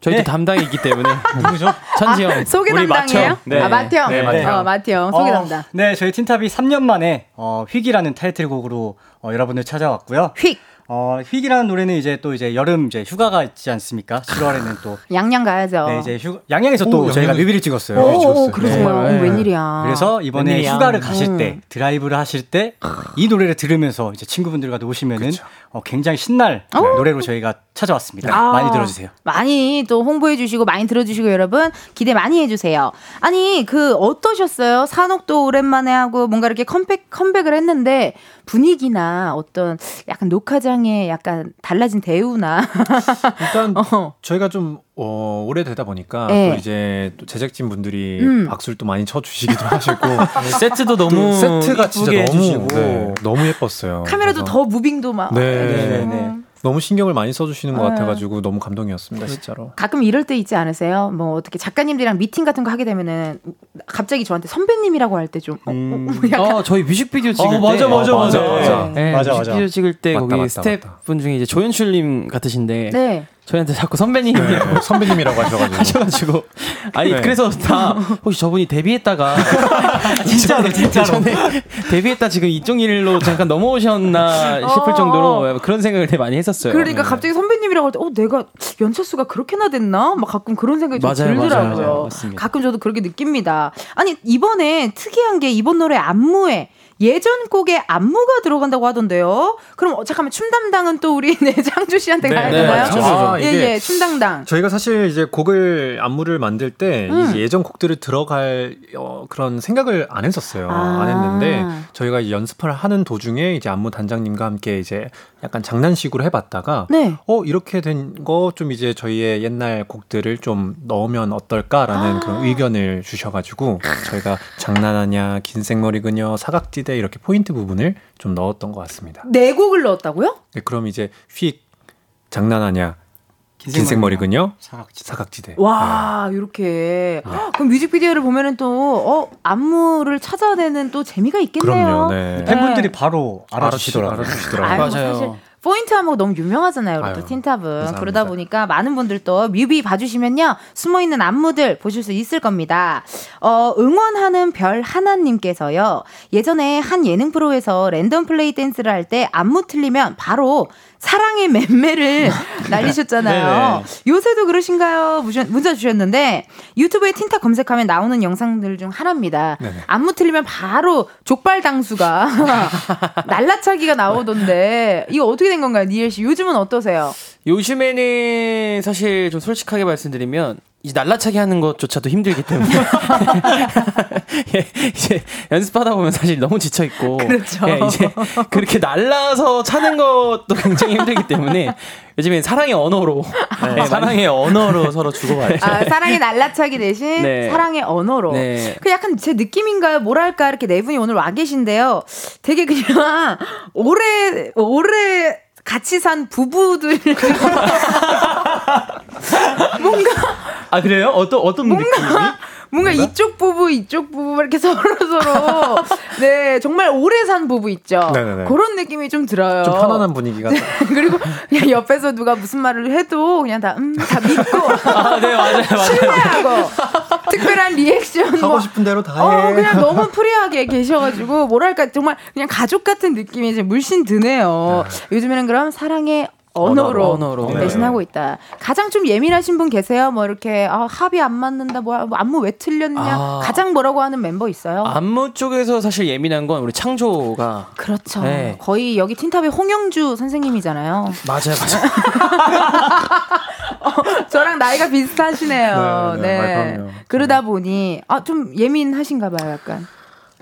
저희도 네. 담당이 있기 때문에 <laughs> 누구죠? 천지 형. 소개 우리 담당이에요? 네. 아, 마티형. 네, 마티형. 어, 마티 형. 소개 어, 담당. 네, 저희 틴탑이 3년 만에 어, 휙이라는 타이틀곡으로 어, 여러분들 찾아왔고요. 휙! 어, 휙이라는 노래는 이제 또 이제 여름 이제 휴가가 있지 않습니까? 7월에는 또 <laughs> 양양 가야죠. 네, 이제 휴 양양에서 또 오, 저희가 양양에서- 뮤비를 찍었어요. 오, 찍었어요. 오, 그러세요. 정말, 어, 네. 웬일이야. 그래서 이번에 웬일이야. 휴가를 가실 음. 때 드라이브를 하실 때 이 노래를 들으면서 이제 친구분들과 노시면은 어, 굉장히 신날 노래로 저희가 찾아왔습니다. 아, 많이 들어주세요. 많이 또 홍보해 주시고 많이 들어주시고 여러분 기대 많이 해주세요. 아니 그 어떠셨어요? 산옥도 오랜만에 하고 뭔가 이렇게 컴백 컴백을 했는데 분위기나 어떤 약간 녹화장에 약간 달라진 대우나 <laughs> 일단 어. 저희가 좀 어, 오래되다 보니까 네. 또 이제 또 제작진 분들이 음. 박수를 또 많이 쳐주시기도 하시고 <laughs> 세트도 또 너무 세트가 진짜 너무 해주시고. 네, 너무 예뻤어요. 카메라도 그래서 더 무빙도 막 네, 해주시고. 네, 너무 신경을 많이 써주시는 것 네. 같아가지고 너무 감동이었습니다, 진짜로. 가끔 이럴 때 있지 않으세요? 뭐 어떻게 작가님들이랑 미팅 같은 거 하게 되면은 갑자기 저한테 선배님이라고 할 때좀 어, 어, 어, 약간 어, 저희 뮤직비디오 찍을 때. 맞아, 맞아, 맞아, 맞아. 네, 맞아, 맞아. 뮤직비디오 찍을 때 맞다, 거기 맞다, 스태프분 중에 이제 조연출님 같으신데 네. 저희한테 자꾸 선배님 네, 선배님이라고 하셔가지고. 하셔가지고 아니 네. 그래서 다 <laughs> 혹시 저분이 데뷔했다가 <laughs> <laughs> 진짜로, 진짜로. 전에 데뷔했다 지금 이쪽 일로 잠깐 넘어오셨나 싶을 어, 정도로 그런 생각을 되게 많이 했었어요. 그러니까 네. 갑자기 선배님이라고 할 때, 어, 내가 연차 수가 그렇게나 됐나? 막 가끔 그런 생각이 좀 맞아요, 들더라고요. 맞아요, 맞습니다. 가끔 저도 그렇게 느낍니다. 아니, 이번에 특이한 게 이번 노래 안무에 예전 곡에 안무가 들어간다고 하던데요. 그럼 어, 잠깐만 춤 담당은 또 우리 <laughs> 네, 장주 씨한테 네, 가야 네, 되나요? 맞죠. 아, 예, 예, 춤 담당. 저희가 사실 이제 곡을 안무를 만들 때 음. 이제 예전 곡들을 들어갈 어, 그런 생각을 안 했었어요. 아. 안 했는데 저희가 연습을 하는 도중에 이제 안무 단장님과 함께 이제 약간 장난식으로 해봤다가 네. 어 이렇게 된 거 좀 이제 저희의 옛날 곡들을 좀 넣으면 어떨까라는 아. 그런 의견을 주셔가지고 저희가 장난하냐 긴 생머리 그녀 사각지대 이렇게 포인트 부분을 좀 넣었던 것 같습니다. 네 곡을 넣었다고요? 네, 그럼 이제 휙 장난하냐 긴 생머리 그녀 사각지대. 사각지대 와, 이렇게. 그럼 뮤직비디오를 보면은 또, 어, 안무를 찾아내는 또 재미가 있겠네요. 그럼요. 네. 팬분들이 바로 알아주시더라고요. 알아주시더라고요. 맞아요. 포인트 안무가 너무 유명하잖아요. 우리 또 아유, 틴탑은. 감사합니다. 그러다 보니까 많은 분들 또 뮤비 봐주시면요. 숨어있는 안무들 보실 수 있을 겁니다. 어, 응원하는 별 하나님께서요. 예전에 한 예능 프로에서 랜덤 플레이 댄스를 할 때 안무 틀리면 바로 사랑의 맴매를 <laughs> 날리셨잖아요. 요새도 그러신가요? 문자 주셨는데 유튜브에 틴탑 검색하면 나오는 영상들 중 하나입니다. 네네. 안무 틀리면 바로 족발 당수가 <laughs> 날라차기가 나오던데 이거 어떻게 된 건가요, 니엘 씨? 요즘은 어떠세요? 요즘에는 사실 좀 솔직하게 말씀드리면 이제 날라차기 하는 것조차도 힘들기 때문에 <laughs> 예, 이제 연습하다 보면 사실 너무 지쳐 있고 그렇죠. 예, 이제 그렇게 날라서 차는 것도 굉장히 힘들기 때문에 요즘엔 사랑의 언어로 예, 사랑의 언어로 서로 주고받죠. 아, 사랑의 날라차기 대신 네. 사랑의 언어로. 네. 그 약간 제 느낌인가요? 뭐랄까 이렇게 네 분이 오늘 와 계신데요. 되게 그냥 <laughs> 오래 오래 같이 산 부부들 <laughs> 뭔가 아 그래요? 어떤 어떤 느낌이? 뭔가 이쪽 부부 이쪽 부부 이렇게 <laughs> 서로 서로 네 정말 오래 산 부부 있죠. 네네네. 그런 느낌이 좀 들어요. 좀 편안한 분위기가 <laughs> 그리고 그냥 옆에서 누가 무슨 말을 해도 그냥 다음 다 믿고 <laughs> 아, 네 맞아요 맞아요. 신뢰하고 특별한 리액션 하고 뭐 싶은 대로 다 해. 어, 그냥 너무 free하게 계셔가지고, 뭐랄까, 정말 그냥 가족 같은 느낌이 이제 물씬 드네요. 요즘에는 그럼 사랑의 언어로, 언어로. 대신하고 있다. 가장 좀 예민하신 분 계세요? 뭐 이렇게, 아, 합이 안 맞는다, 뭐, 뭐 안무 왜 틀렸냐? 아. 가장 뭐라고 하는 멤버 있어요? 안무 쪽에서 사실 예민한 건 우리 창조가 그렇죠. 네. 거의 여기 틴탑의 홍영주 선생님이잖아요. 맞아요 맞아요 <laughs> 저랑 나이가 비슷하시네요. 네, 네. 아, 그럼요. 그러다 보니, 아, 좀 예민하신가 봐요, 약간.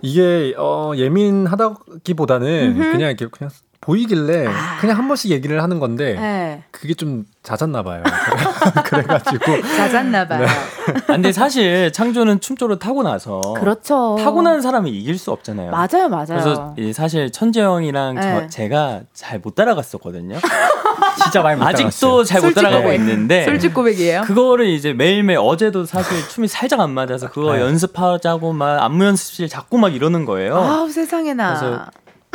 이게 어 예민하다기보다는 음흠. 그냥 이렇게 그냥 보이길래 아. 그냥 한 번씩 얘기를 하는 건데 네. 그게 좀 잦았나 봐요. <laughs> 그래가지고 잦았나 봐요. 아, 근데 사실 창조는 춤조로 타고 나서 그렇죠. 타고난 사람이 이길 수 없잖아요. 맞아요, 맞아요. 그래서 이 사실 천재형이랑 네. 저, 제가 잘 못 따라갔었거든요. <laughs> 진짜 많이 못 아직도 잘못 솔직 따라가고 고백. 있는데 솔직 고백이에요. 그거를 이제 매일매일 어제도 사실 춤이 살짝 안 맞아서 그거 네. 연습하자고 막 안무 연습실 자꾸 막 이러는 거예요. 아우 세상에나. 그래서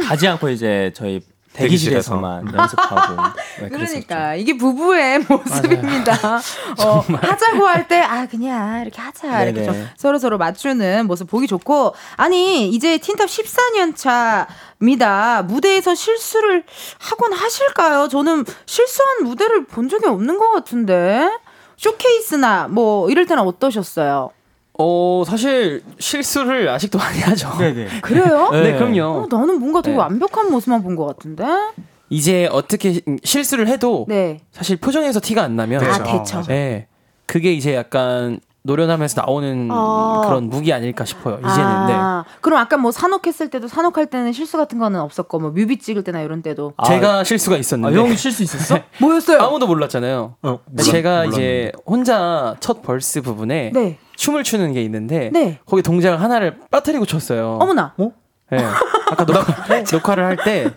가지 않고 이제 저희 대기실에서만 연습하고 <laughs> 네. 그러니까 이게 부부의 모습입니다. <laughs> 어, 하자고 할 때 아 그냥 이렇게 하자 이렇게 네네. 좀 서로 서로 맞추는 모습 보기 좋고 아니 이제 틴탑 14년 차입니다. 무대에서 실수를 하곤 하실까요? 저는 실수한 무대를 본 적이 없는 것 같은데 쇼케이스나 뭐 이럴 때는 어떠셨어요? 어 사실 실수를 아직도 많이 하죠 네네. <laughs> 그래요? 네, 어, 그럼요 나는 뭔가 되게 네. 완벽한 모습만 본 것 같은데. 이제 어떻게 실수를 해도 네. 사실 표정에서 티가 안 나면 아 그렇죠. 대처. 네. 그게 이제 약간 노련하면서 나오는 아. 그런 무기 아닐까 싶어요. 이제는. 네. 아, 그럼 아까 뭐 산옥했을 때도 산옥할 때는 실수 같은 거는 없었고 뭐 뮤비 찍을 때나 이런 때도 제가 실수가 아, 있었는데 형이 실수 있었어? <laughs> 뭐였어요? 아무도 몰랐잖아요. 어, 몰라- 제가 몰랐는데. 이제 혼자 첫 벌스 부분에 네. 춤을 추는 게 있는데 네. 거기 동작을 하나를 빠뜨리고 췄어요. 어머나. 네. 아까 녹화, <laughs> 녹화를 할 때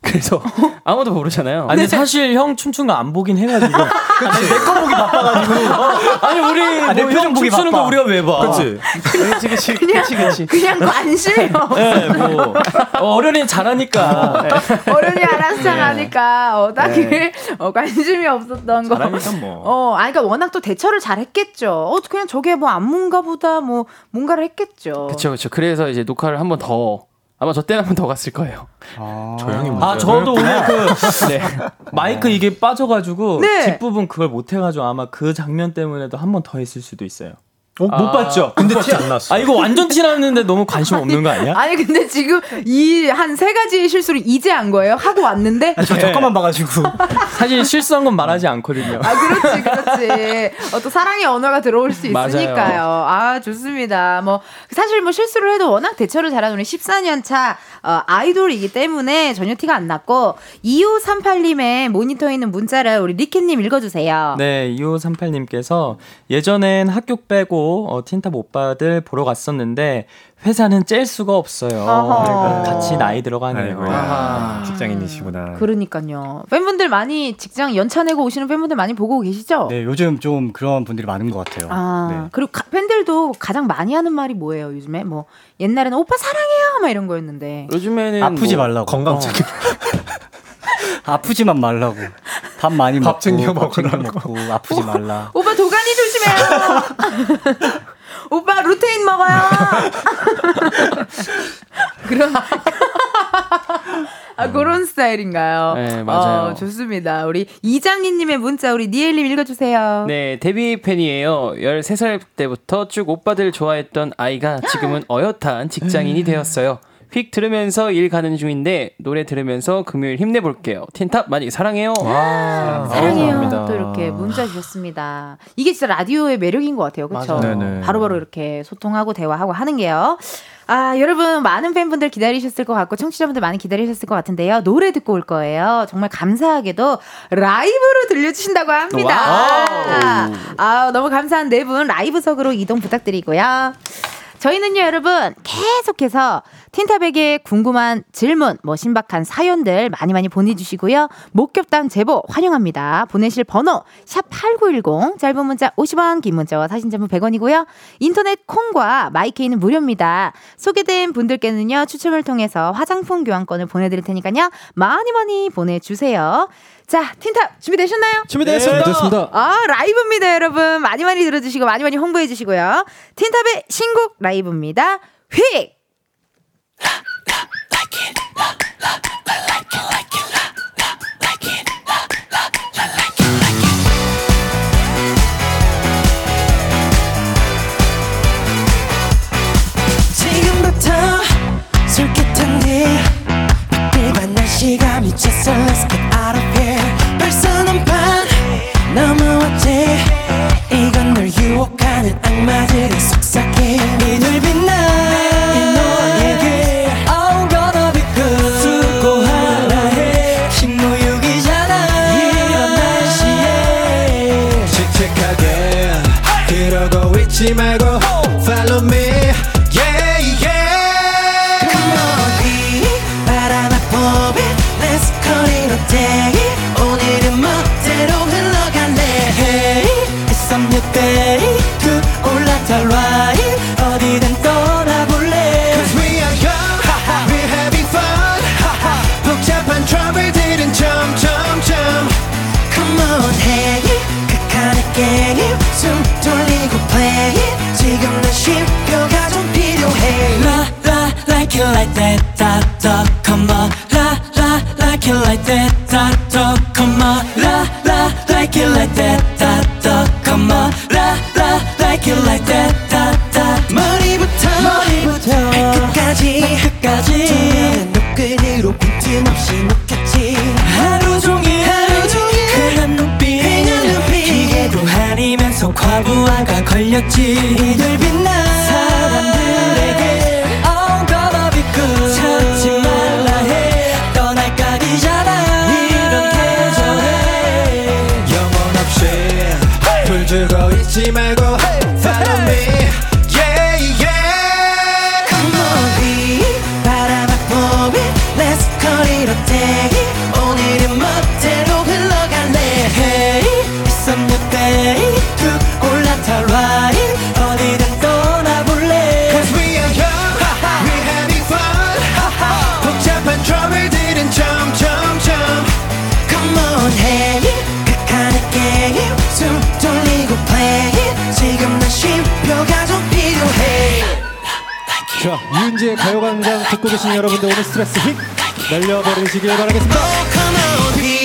그래서 아무도 모르잖아요. 아니 사실 형 춤춘 거 안 보긴 해가지고 아니 내거 보기 바빠가지고 어, 아니 우리 내뭐 표정 형 보기 춤추는 바빠. 거 우리가 왜 봐? 그렇지. 그치 그치 그치 그치. 그냥 관심이 없어. 네, 뭐 어, 어련히 잘하니까 어른이 알아서 잘하니까 어, 딱히 어, 관심이 없었던 거. 잘하니까 뭐. 어, 아니 그러니까 워낙 또 대처를 잘했겠죠. 어, 그냥 저게 뭐 안무인가 보다 뭐 뭔가를 했겠죠. 그쵸 그쵸. 그래서 이제 녹화를 한 번 더 아마 저 때는 한 번 더 갔을 거예요. 조용히 아 저도 오늘 그 <laughs> 네. 마이크 이게 빠져가지고 네. 뒷부분 그걸 못 해가지고 아마 그 장면 때문에도 한 번 더 했을 수도 있어요. 어, 못 아, 봤죠? 근데 티 안 났어. 아, 이거 완전 티 났는데 너무 관심 없는 거 아니야? 아니 근데 지금 이 한 세 가지 실수를 이제 한 거예요? 하고 왔는데? 아, 저 잠깐만 봐가지고. <laughs> 사실 실수한 건 말하지 않거든요. 아 그렇지 그렇지. 어, 또 사랑의 언어가 들어올 수. 있으니까요. 아 좋습니다. 뭐 사실 뭐 실수를 해도 워낙 대처를 잘하는 우리 14년 차 어, 아이돌이기 때문에 전혀 티가 안 났고 2538님의 모니터에 있는 문자를 우리 리켓님 읽어주세요. 네, 2538님께서 예전엔 학교 빼고 어, 틴탑 오빠들 보러 갔었는데 회사는 짤 수가 없어요. 같이 나이 들어가네요. 직장인이시구나. 그러니까요. 팬분들 많이 직장 연차 내고 오시는 팬분들 많이 보고 계시죠? 네, 요즘 좀 그런 분들이 많은 것 같아요. 아, 네. 그리고 가- 팬들도 가장 많이 하는 말이 뭐예요, 요즘에? 뭐, 옛날에는 오빠 사랑해요! 막 이런 거였는데. 요즘에는 아프지 뭐 말라고. 건강 어. 챙겨. 아프지만 말라고. 밥 많이 밥 먹고, 챙겨 밥 챙겨 먹으라고. 먹고 아프지 말라. 오빠 도가니 조심해요! <laughs> 오빠 루테인 먹어요! <laughs> 그런. 아, 그런 스타일인가요? 네, 맞아요. 어, 좋습니다. 우리 이장희님의 문자, 우리 니엘님 읽어주세요. 네, 데뷔 팬이에요. 13살 때부터 쭉 오빠들 좋아했던 아이가 지금은 어엿한 직장인이 되었어요. 휙 들으면서 일 가는 중인데 노래 들으면서 금요일 힘내볼게요. 틴탑 많이 사랑해요. 와, 사랑해요. 감사합니다. 또 이렇게 문자 주셨습니다. 이게 진짜 라디오의 매력인 것 같아요. 그렇죠? 바로바로 이렇게 소통하고 대화하고 하는 게요. 아, 여러분 많은 팬분들 기다리셨을 것 같고 청취자분들 많이 기다리셨을 것 같은데요. 노래 듣고 올 거예요. 정말 감사하게도 라이브로 들려주신다고 합니다. 아, 너무 감사한 네 분 라이브석으로 이동 부탁드리고요. 저희는요, 여러분, 계속해서 틴탑에게 궁금한 질문, 뭐, 신박한 사연들 많이 많이 보내주시고요. 목격담 제보 환영합니다. 보내실 번호, 샵8910, 짧은 문자 50원, 긴 문자와 사진 전문 100원이고요. 인터넷 콩과 마이케이는 무료입니다. 소개된 분들께는요, 추첨을 통해서 화장품 교환권을 보내드릴 테니까요. 많이 많이 보내주세요. 자, 틴탑 준비되셨나요? 준비됐습니다. 됐습니다. 아, 라이브입니다, 여러분. 많이 많이 들어주시고, 많이 많이 홍보해주시고요. 틴탑의 신곡 라이브입니다. 휙! 넘어왔지. 이건 널 유혹하는 악마들의 속 쉼표가 좀 필요해 La la like it like that da da come on La la like it like that da da come on La la like it like that da da come on La la like it like that da da 머리부터 머리부터 발끝까지 발끝까지 노끈으로 빈틈없이 묶였지 하루 종일 하루 종일 그한 눈빛 그냥 눈빛 기계도 아니면서 과부하가 걸렸지 이들 빛나 계신 여러분들 오늘 스트레스 휙 날려버리시길 바라겠습니다.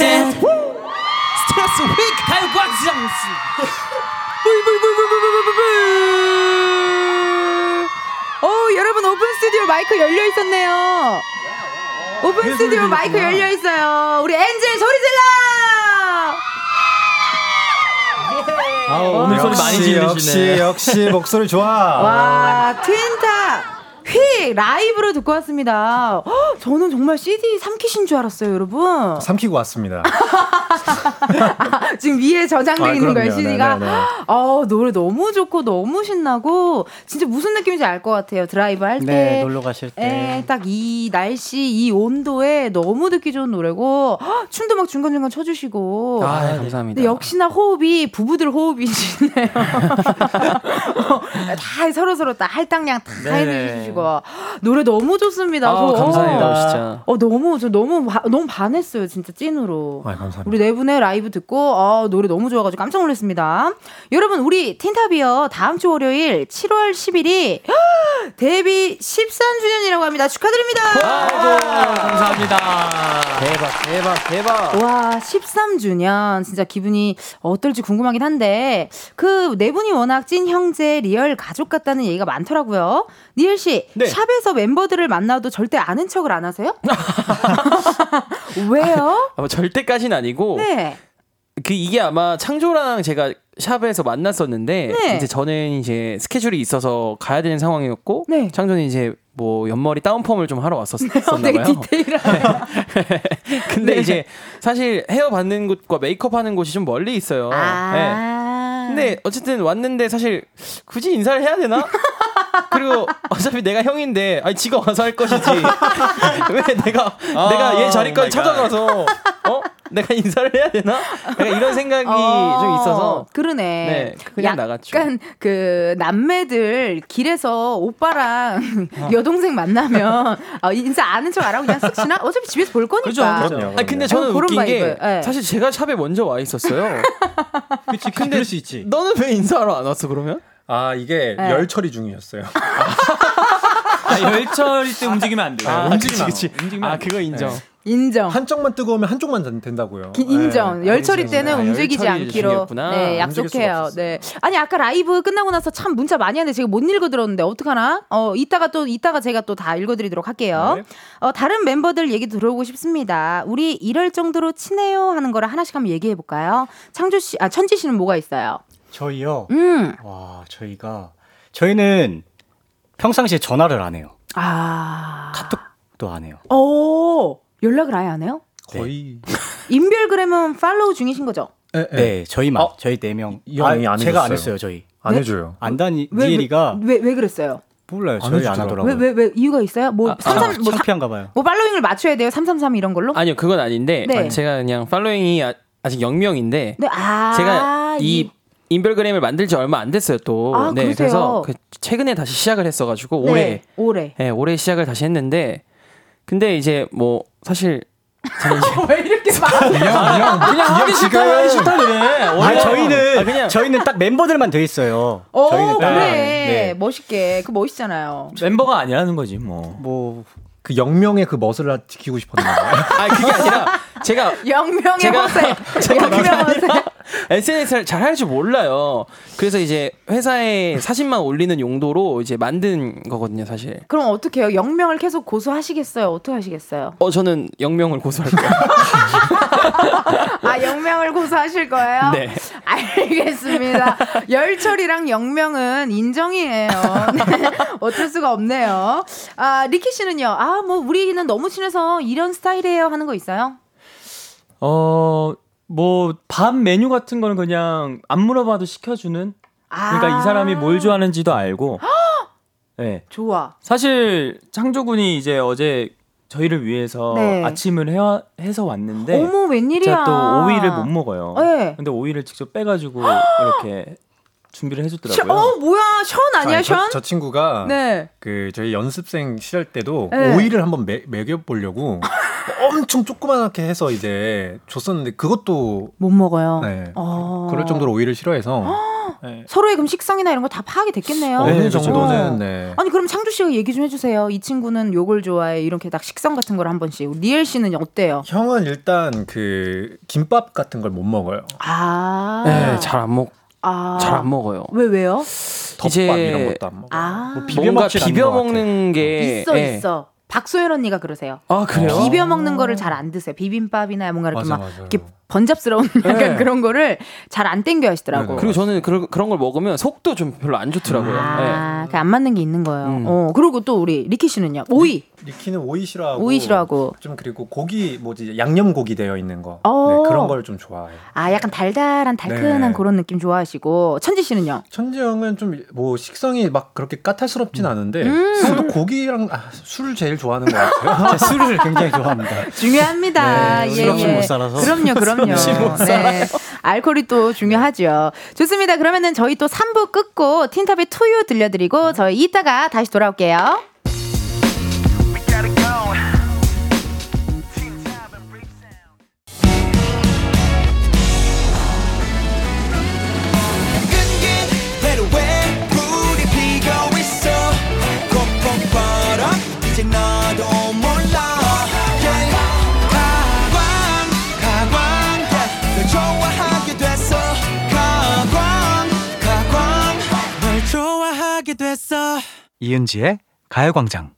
That 스트레스 휙 가요광장 어, <laughs> 여러분 오픈 스튜디오 마이크 열려 있었네요. 오픈 스튜디오 마이크 열려 있어요. 우리 엔젤 소리 질러! 아, 오늘 소리 많이 지르시네. 역시 역시 목소리 좋아. 와, 틴탑 휙 라이브로 듣고 왔습니다. 헉, 저는 정말 CD 삼키신 줄 알았어요, 여러분. 삼키고 왔습니다. <laughs> 지금 위에 저장돼 아, 있는 거예요. CD가. 네, 네, 네. 어, 노래 너무 좋고 너무 신나고 진짜 무슨 느낌인지 알 것 같아요. 드라이브 할 때. 네, 놀러 가실 때. 예, 딱이 날씨, 이 온도에 너무 듣기 좋은 노래고 헉, 춤도 막 중간중간 쳐 주시고. 아, 네, 감사합니다. 근데 역시나 호흡이 부부들 호흡이시네요. <laughs> 어, 다 서로 서로 다 할당량 다 네네. 해주시고 <gasps> 노래 너무 좋습니다. 아, 저, 감사해요, 어, 진짜. 어 너무 저 너무 바- 너무 반했어요, 진짜 찐으로. 아, 감사합니다. 우리 네 분의 라이브 듣고 어, 노래 너무 좋아가지고 깜짝 놀랐습니다. 여러분 우리 틴탑이요 다음 주 월요일 7월 10일이 <gasps> 데뷔 13주년이라고 합니다. 축하드립니다. 감사합니다. 대박, 대박, 대박. 와 13주년 진짜 기분이 어떨지 궁금하긴 한데 그 네 분이 워낙 찐 형제 real 가족 같다는 얘기가 많더라고요. 니엘 씨 네. 샵에서 멤버들을 만나도 절대 아는 척을 안 하세요? <laughs> 왜요? 아, 뭐 절대까지는 아니고 네. 그 이게 아마 창조랑 제가 샵에서 만났었는데 네. 이제 저는 이제 스케줄이 있어서 가야 되는 상황이었고 네. 창조는 이제 뭐 옆머리 다운펌을 좀 하러 왔었었나 <laughs> 되게 봐요. 디테일하네요. <laughs> 근데 네. 이제 사실 헤어 받는 곳과 메이크업 하는 곳이 좀 멀리 있어요. 네. 아. 근데 어쨌든 왔는데 사실 굳이 인사를 해야 되나? 그리고 어차피 내가 형인데 아니 지가 와서 할 것이지 <laughs> 왜 내가 아, 내가 얘 자리까지 갓. 찾아가서 어 내가 인사를 해야 되나? 약간 이런 생각이 좀 있어서 그러네. 네, 그냥 나갔죠. 약간 그 남매들 길에서 오빠랑 여동생 만나면 어, 인사 아는 척 안 하고 그냥 쓱 지나 어차피 집에서 볼 거니까. 아 근데 저는 어, 그런 웃긴 게. 네. 사실 제가 샵에 먼저 와 있었어요. <laughs> 그치, 근데 그럴 수 있지. 너는 왜 인사하러 안 왔어 그러면? 아 이게 네. 열 처리 중이었어요. 아, 열처리 때 움직이면 안 돼요. 아, 움직이면 그치, 안 그치. 움직이면 아안 그거 인정. 인정. 한쪽만 뜨거우면 한쪽만 된- 된다고요. 기- 인정. 네. 열처리 알겠습니다. 때는 아, 움직이지 열처리 않기로. 네, 약속해요. 네. 아니 아까 라이브 끝나고 나서 참 문자 많이 하는데 제가 못 읽어 들었는데 어떡하나? 어, 이따가 또 이따가 제가 또 다 읽어 드리도록 할게요. 네. 어, 다른 멤버들 얘기 들어보고 싶습니다. 우리 이럴 정도로 친해요 하는 거를 하나씩 한번 얘기해 볼까요? 창조 씨, 아 천지 씨는 뭐가 있어요? 저희요. 음. 와, 저희가 저희는 평상시에 전화를 안 해요. 아. 카톡도 안 해요. 오. 연락을 아예 안 해요? 거의 인별그램은 팔로우 중이신 거죠? 네, 네, 저희만 저희 네 명. 이 형이 안 제가 안 해줬어요. 했어요, 저희. 안 네? 해줘요. 안 다니 왜, 니엘이가 왜, 왜, 왜 그랬어요? 몰라요. 안 저희 안. 하더라고요. 왜, 왜, 왜, 이유가 있어요? 뭐, 아, 삼삼, 뭐, 사- 창피한가 봐요. 뭐, 팔로잉을 맞춰야 돼요? 333 이런 걸로? 아니요 그건 아닌데 네. 제가 그냥 팔로잉이 아, 아직 0명인데 네, 아. 제가 이 인별그램을 만들 지 얼마 안 됐어요 또. 아, 네, 그러세요? 그래서 그 최근에 다시 시작을 했어가지고 네, 올해 올해. 네, 올해 시작을 다시 했는데 근데 이제 뭐 사실 <laughs> 왜 이렇게 말 그냥 하기 싫다 하기 싫다 그래. 아니, 저희는 아, 그냥- 저희는 딱 멤버들만 돼 있어요. 어, 저희는 그래. 딱, 네. 멋있게. 그 멋있잖아요. 멤버가 아니라는 거지 뭐. 뭐 그 영명의 그 멋을 지키고 싶었나 봐요. 아 그게 아니라 제가 <laughs> 영명의 제가- 허세. <laughs> 제가 그게 영명 허세. SNS를 잘 할 줄 몰라요. 그래서 이제 회사에 사진만 올리는 용도로 이제 만든 거거든요, 사실. 그럼 어떻게 해요? 영명을 계속 고수하시겠어요? 어떻게 하시겠어요? 어, 저는 영명을 고소할 거예요. <laughs> 아, 영명을 고수하실 거예요? 네. 알겠습니다. 열철이랑 영명은 인정이에요. 네. 어쩔 수가 없네요. 아, 리키 씨는요? 아, 뭐, 우리는 너무 친해서 이런 스타일이에요 하는 거 있어요? 어, 뭐, 밥 메뉴 같은 거는 그냥 안 물어봐도 시켜주는? 그러니까 아. 이 사람이 뭘 좋아하는지도 알고. 네. <gasps> 좋아. 사실, 창조군이 이제 어제 저희를 위해서 네. 아침을 해, 해서 왔는데. 어머, 웬일이야. 제가 또 오이를 못 먹어요. 네. 근데 오이를 직접 빼가지고 <gasps> 이렇게 준비를 셔, 해줬더라고요. 어, 뭐야. 션 아니야, 아니, 저, 션? 저 친구가 네. 그 저희 연습생 시절 때도 네. 오이를 한번 매, 먹여보려고 <laughs> 엄청 조그맣게 해서 이제 줬었는데 그것도 못 먹어요. 네. 어. 그럴 정도로 오이를 싫어해서 네. 서로의 그럼 식성이나 이런 거 다 파악이 됐겠네요. 어느 네, 정도는 네. 아니 그럼 창주 씨가 얘기 좀 해주세요. 이 친구는 요걸 좋아해 이렇게 딱 식성 같은 걸 한 번씩. 리엘 씨는 어때요? 형은 일단 그 김밥 같은 걸 못 먹어요. 아, 네, 잘 안 먹, 아, 잘 안 먹어요. 왜 왜요? 덮밥 이제- 이런 것도 안 먹어. 아, 뭐 비벼 뭔가 비벼. 먹는 게 있어 예. 있어. 박소연 언니가 그러세요. 아 그래요? 비벼 먹는 거를 잘 안 드세요. 비빔밥이나 뭔가 이렇게 맞아, 막 맞아요. 이렇게 번잡스러운 <laughs> 약간 네. 그런 거를 잘 안 땡겨 하시더라고. 네네. 그리고 저는 그런 그런 걸 먹으면 속도 좀 별로 안 좋더라고요. 예. 아, 그안 맞는 게 있는 거예요. 음. 어, 그리고 또 우리 리키 씨는요. 오이. 리 키는 오이 싫어하고 오이 싫어하고. 좀 그리고 고기 뭐지 양념 고기 되어 있는 거 어. 네, 그런 걸 좀 좋아해요. 아, 약간 달달한 달큰한 네. 그런 느낌 좋아하시고. 천지 씨는요? 천지 형은 좀 뭐 식성이 막 그렇게 까탈스럽진 않은데 음. 고기랑 아, 술을 제일 좋아하는 것 같아요. <laughs> 술을 굉장히 좋아합니다. 중요합니다. 네, 예, 술 없이 예. 못 살아서. 그럼요, 그럼요. 네. 알코올이 또 중요하죠. 좋습니다. 그러면은 저희 또 3부 끝고 틴탑의 투유 들려드리고 저희 이따가 다시 돌아올게요. 됐어 이은지의 가요광장.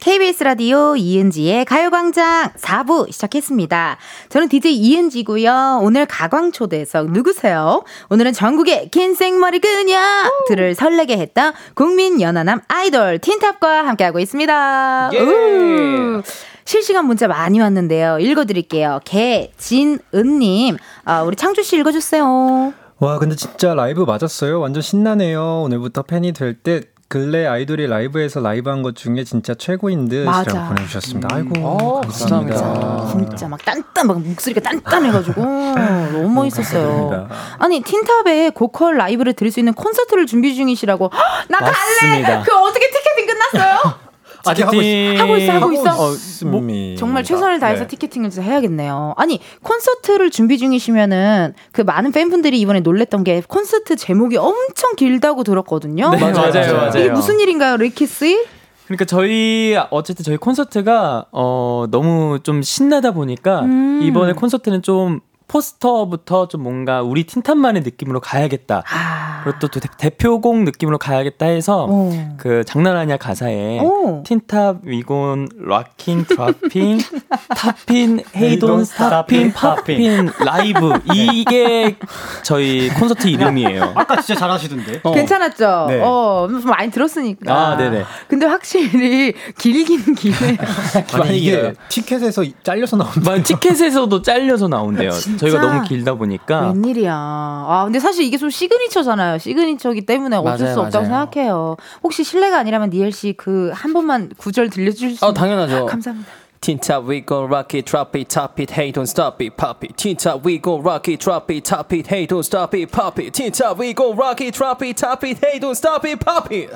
KBS 라디오 이은지의 가요광장 4부 시작했습니다. 저는 DJ 이은지고요. 오늘 가광초대석 누구세요? 오늘은 전국의 긴 생머리 그녀들을 설레게 했던 국민 연하남 아이돌 틴탑과 함께하고 있습니다. 예. 우. 실시간 문자 많이 왔는데요. 읽어드릴게요. 개진은님, 아, 우리 창주 씨 읽어주세요. 와 근데 진짜 라이브 맞았어요. 완전 신나네요. 오늘부터 팬이 될때 근래 아이돌이 라이브에서 라이브한 것 중에 진짜 최고인. 듯이라고 보내주셨습니다. 아이고 어, 감사합니다. 감사합니다. 진짜 막 딴딴 막 목소리가 딴딴해가지고 <laughs> 너무 멋있었어요. 아니 틴탑의 고퀄 라이브를 들을 수 있는 콘서트를 준비 중이시라고 헉, <gasps> 나 갈래. 맞습니다. 그 어떻게 티켓팅 끝났어요? <laughs> 아직 하고 있- 하고 있어 하고 있어. 어, 있습니다. 정말 최선을 다해서 네. 티켓팅을 진짜 해야겠네요. 아니 콘서트를 준비 중이시면은 그 많은 팬분들이 이번에 놀랬던 게 콘서트 제목이 엄청 길다고 들었거든요. 네, 맞아요, 맞아요. 이게 무슨 일인가요, 리키 씨? 그러니까 저희 어쨌든 저희 콘서트가 어 너무 좀 신나다 보니까 음. 이번에 콘서트는 좀 포스터부터 좀 뭔가 우리 틴탑만의 느낌으로 가야겠다. 아, 그리고 또 대- 대표곡 느낌으로 가야겠다 해서 오. 그 장난 아니야 가사에 오. 틴탑 we gon' rocking dropping <laughs> topping hey don't stopping popping live 이게 저희 콘서트 이름이에요. 아까 진짜 잘하시던데. 어. 괜찮았죠? 네. 어, 많이 들었으니까. 아, 네네. 근데 확실히 길긴 기네요. <laughs> 아니 이게. 티켓에서 잘려서 나온다. 막 티켓에서 잘려서 나온대요. <laughs> 진짜? 저희가 너무 길다 보니까 웬일이야. 아, 근데 사실 이게 좀 시그니처잖아요. 시그니처이기 때문에 어쩔 맞아요, 수 없다고 맞아요. 생각해요. 혹시 실례가 아니라면 니엘 씨 그 한 번만 구절 들려주실 수아 있나요? 당연하죠. 감사합니다. Tinta we gon' rock it, drop it, top it, hey don't stop it, pop it. Tinta we gon' rock it, drop it, top it, hey don't stop it, pop it. Tinta we gon' rock it, drop it, top it, hey don't stop it, pop it.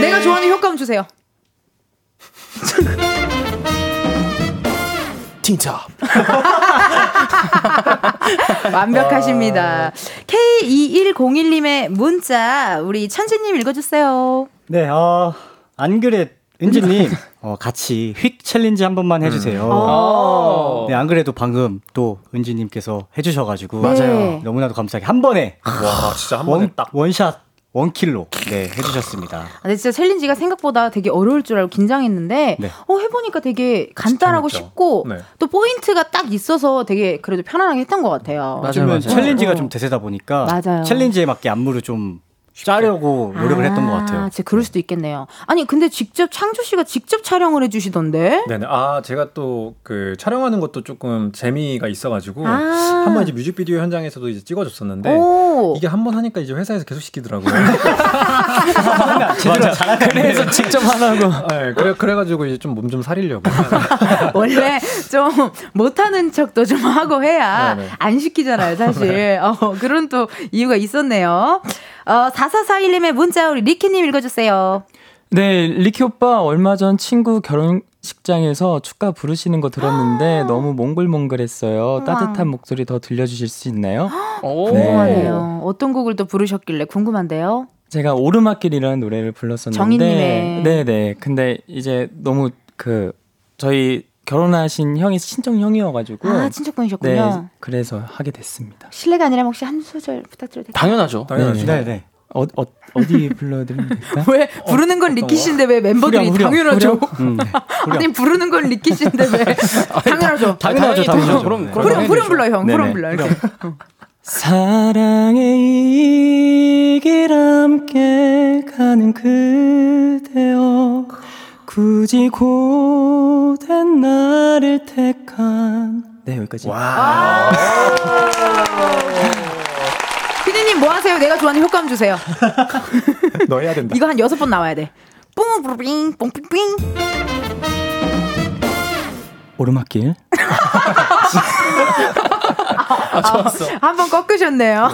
내가 좋아하는 효과음 주세요. 틴탑. <laughs> 완벽하십니다. K2101님의 문자 우리 천지님 읽어주세요. 네, 어, 안 그래, 은지님, <laughs> 어, 같이 휙 챌린지 한 번만 해주세요. 어. 네, 안 그래도 방금 또 은지님께서 해주셔가지고. 맞아요. 너무나도 감사하게 한 번에 와 진짜 한 번에 one, 딱 one shot, one kill로, 네, 해주셨습니다. 아, 근데 진짜 챌린지가 생각보다 되게 어려울 줄 알고 긴장했는데 네. 어 해보니까 되게 간단하고 재밌죠. 쉽고 네. 또 포인트가 딱 있어서 되게 그래도 편안하게 했던 것 같아요. 맞아요, 맞아요. 챌린지가 어. 좀 대세다 보니까 맞아요. 챌린지에 맞게 안무를 좀 짜려고 노력을 했던 것 같아요. 진짜 그럴 수도 있겠네요. 아니 근데 직접 창조 씨가 직접 촬영을 해주시던데. 네네. 아, 제가 또 그 촬영하는 것도 조금 재미가 있어가지고 아. 한번 이제 뮤직비디오 현장에서도 이제 찍어줬었는데 오. 이게 한 번 하니까 이제 회사에서 계속 시키더라고요. <laughs> 맞아. 그래서 직접 하라고. <laughs> 네, 그래 그래가지고 이제 좀 몸 좀 사리려고. <laughs> 원래 좀 못하는 척도 좀 하고 해야 네네. 안 시키잖아요, 사실. 어, 그런 또 이유가 있었네요. 어, 4441님의 문자 우리 리키님 읽어주세요. 네, 리키 오빠 얼마 전 친구 결혼 결혼 식장에서 축가 부르시는 거 들었는데 너무 몽글몽글했어요. 우와. 따뜻한 목소리 더 들려주실 수 있나요? <gasps> 궁금하네요. 어떤 곡을 또 부르셨길래 궁금한데요. 제가 오르막길이라는 노래를 불렀었는데 정인님의. 네네 근데 이제 너무 그 저희 결혼하신 형이 친정 형이어가지고 아, 친척분이셨군요. 네 그래서 하게 됐습니다. 실례가 아니라 혹시 한 소절 부탁드려도 될까요? 당연하죠. 당연하죠. 네, 네. 어, 어, 어디 불러드리면 될까요? <laughs> 왜 부르는 건 리키신데 왜 멤버들이 후렴, 후렴, 당연하죠? 후렴? <laughs> 음, 네. 아니 부르는 건 리키신데 왜 <laughs> 당연하죠? 당연하죠, 당연하죠. 그럼 그럼 후렴 후렴 불러 형 네네. 후렴 불러 이렇게. 사랑의 이길 함께 가는 그대여 굳이 고된 나를 택한 네 여기까지 <laughs> 피디님 뭐 하세요? 내가 좋아하는 효과음 주세요. <laughs> 너 해야 된다. 이거 한 여섯 번 나와야 돼. 뿡뿌빙 뽕삥삥. 오르막길 <laughs> 아, 좋았어. 한번 꺾으셨네요.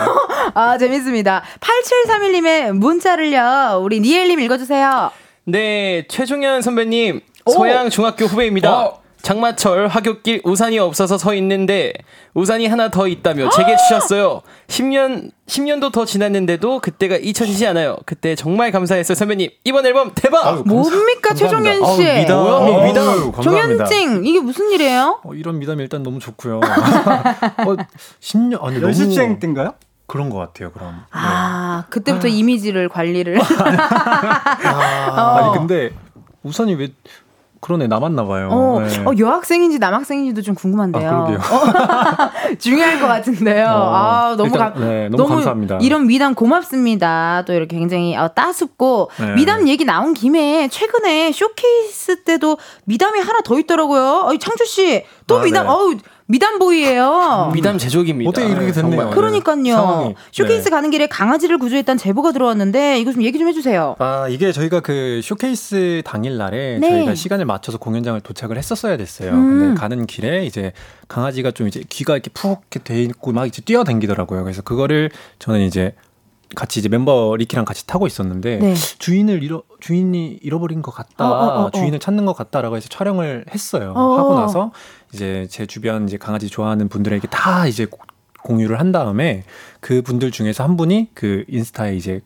아, 재밌습니다. 8731님의 문자를요, 우리 니엘님 읽어주세요. 네, 최종현 선배님, 소양 중학교 후배입니다. 장마철 하굣길 우산이 없어서 서 있는데 우산이 하나 더 있다며 제게 주셨어요. 10년 10년도 더 지났는데도 그때가 잊혀지지 않아요. 그때 정말 감사했어요, 선배님. 이번 앨범 대박. 뭡니까, 최종현 씨? 미담. 뭐야? 어우, 미담. 감사합니다. 종현증, 이게 무슨 일이에요? 어, 이런 미담이 일단 너무 좋고요. <laughs> 어, 10년 아니 너무 연습생 때인가요? 그런 것 같아요. 그럼. 아, 그때부터 이미지를 관리를. 아, <laughs> 아니 근데 우선이 왜 그러네 남았나 봐요. 어, 네. 어, 여학생인지 남학생인지도 좀 궁금한데요. 아, 그러게요. 어, <laughs> 중요할 것 같은데요. 어, 아, 너무, 일단, 감, 네, 너무 감사합니다. 이런 미담 고맙습니다. 또 이렇게 굉장히 어, 따숩고 네. 미담 얘기 나온 김에 최근에 쇼케이스 때도 미담이 하나 더 있더라고요. 어, 창조 씨 또 아, 미담, 네. 어우 미담 boy예요. 미담 제조기입니다. 어떻게 이렇게 됐네요. 그러니까요. 상황이. 쇼케이스 네. 가는 길에 강아지를 구조했다는 제보가 들어왔는데 이거 좀 얘기 좀 해주세요. 아 이게 저희가 그 쇼케이스 당일 날에 네. 저희가 시간을 맞춰서 공연장을 도착을 했었어야 됐어요. 음. 근데 가는 길에 이제 강아지가 좀 이제 귀가 이렇게 푹 이렇게 돼 있고 막 이제 뛰어다니더라고요. 그래서 그거를 저는 이제 같이 이제 멤버 리키랑 같이 타고 있었는데 네. 주인을 잃어 주인이 잃어버린 것 같다 어, 어, 어, 어. 주인을 찾는 것 같다라고 해서 촬영을 했어요 어. 하고 나서 이제 제 주변 이제 강아지 좋아하는 분들에게 다 이제 고- 공유를 한 다음에 그 분들 중에서 한 분이 그 인스타에 이제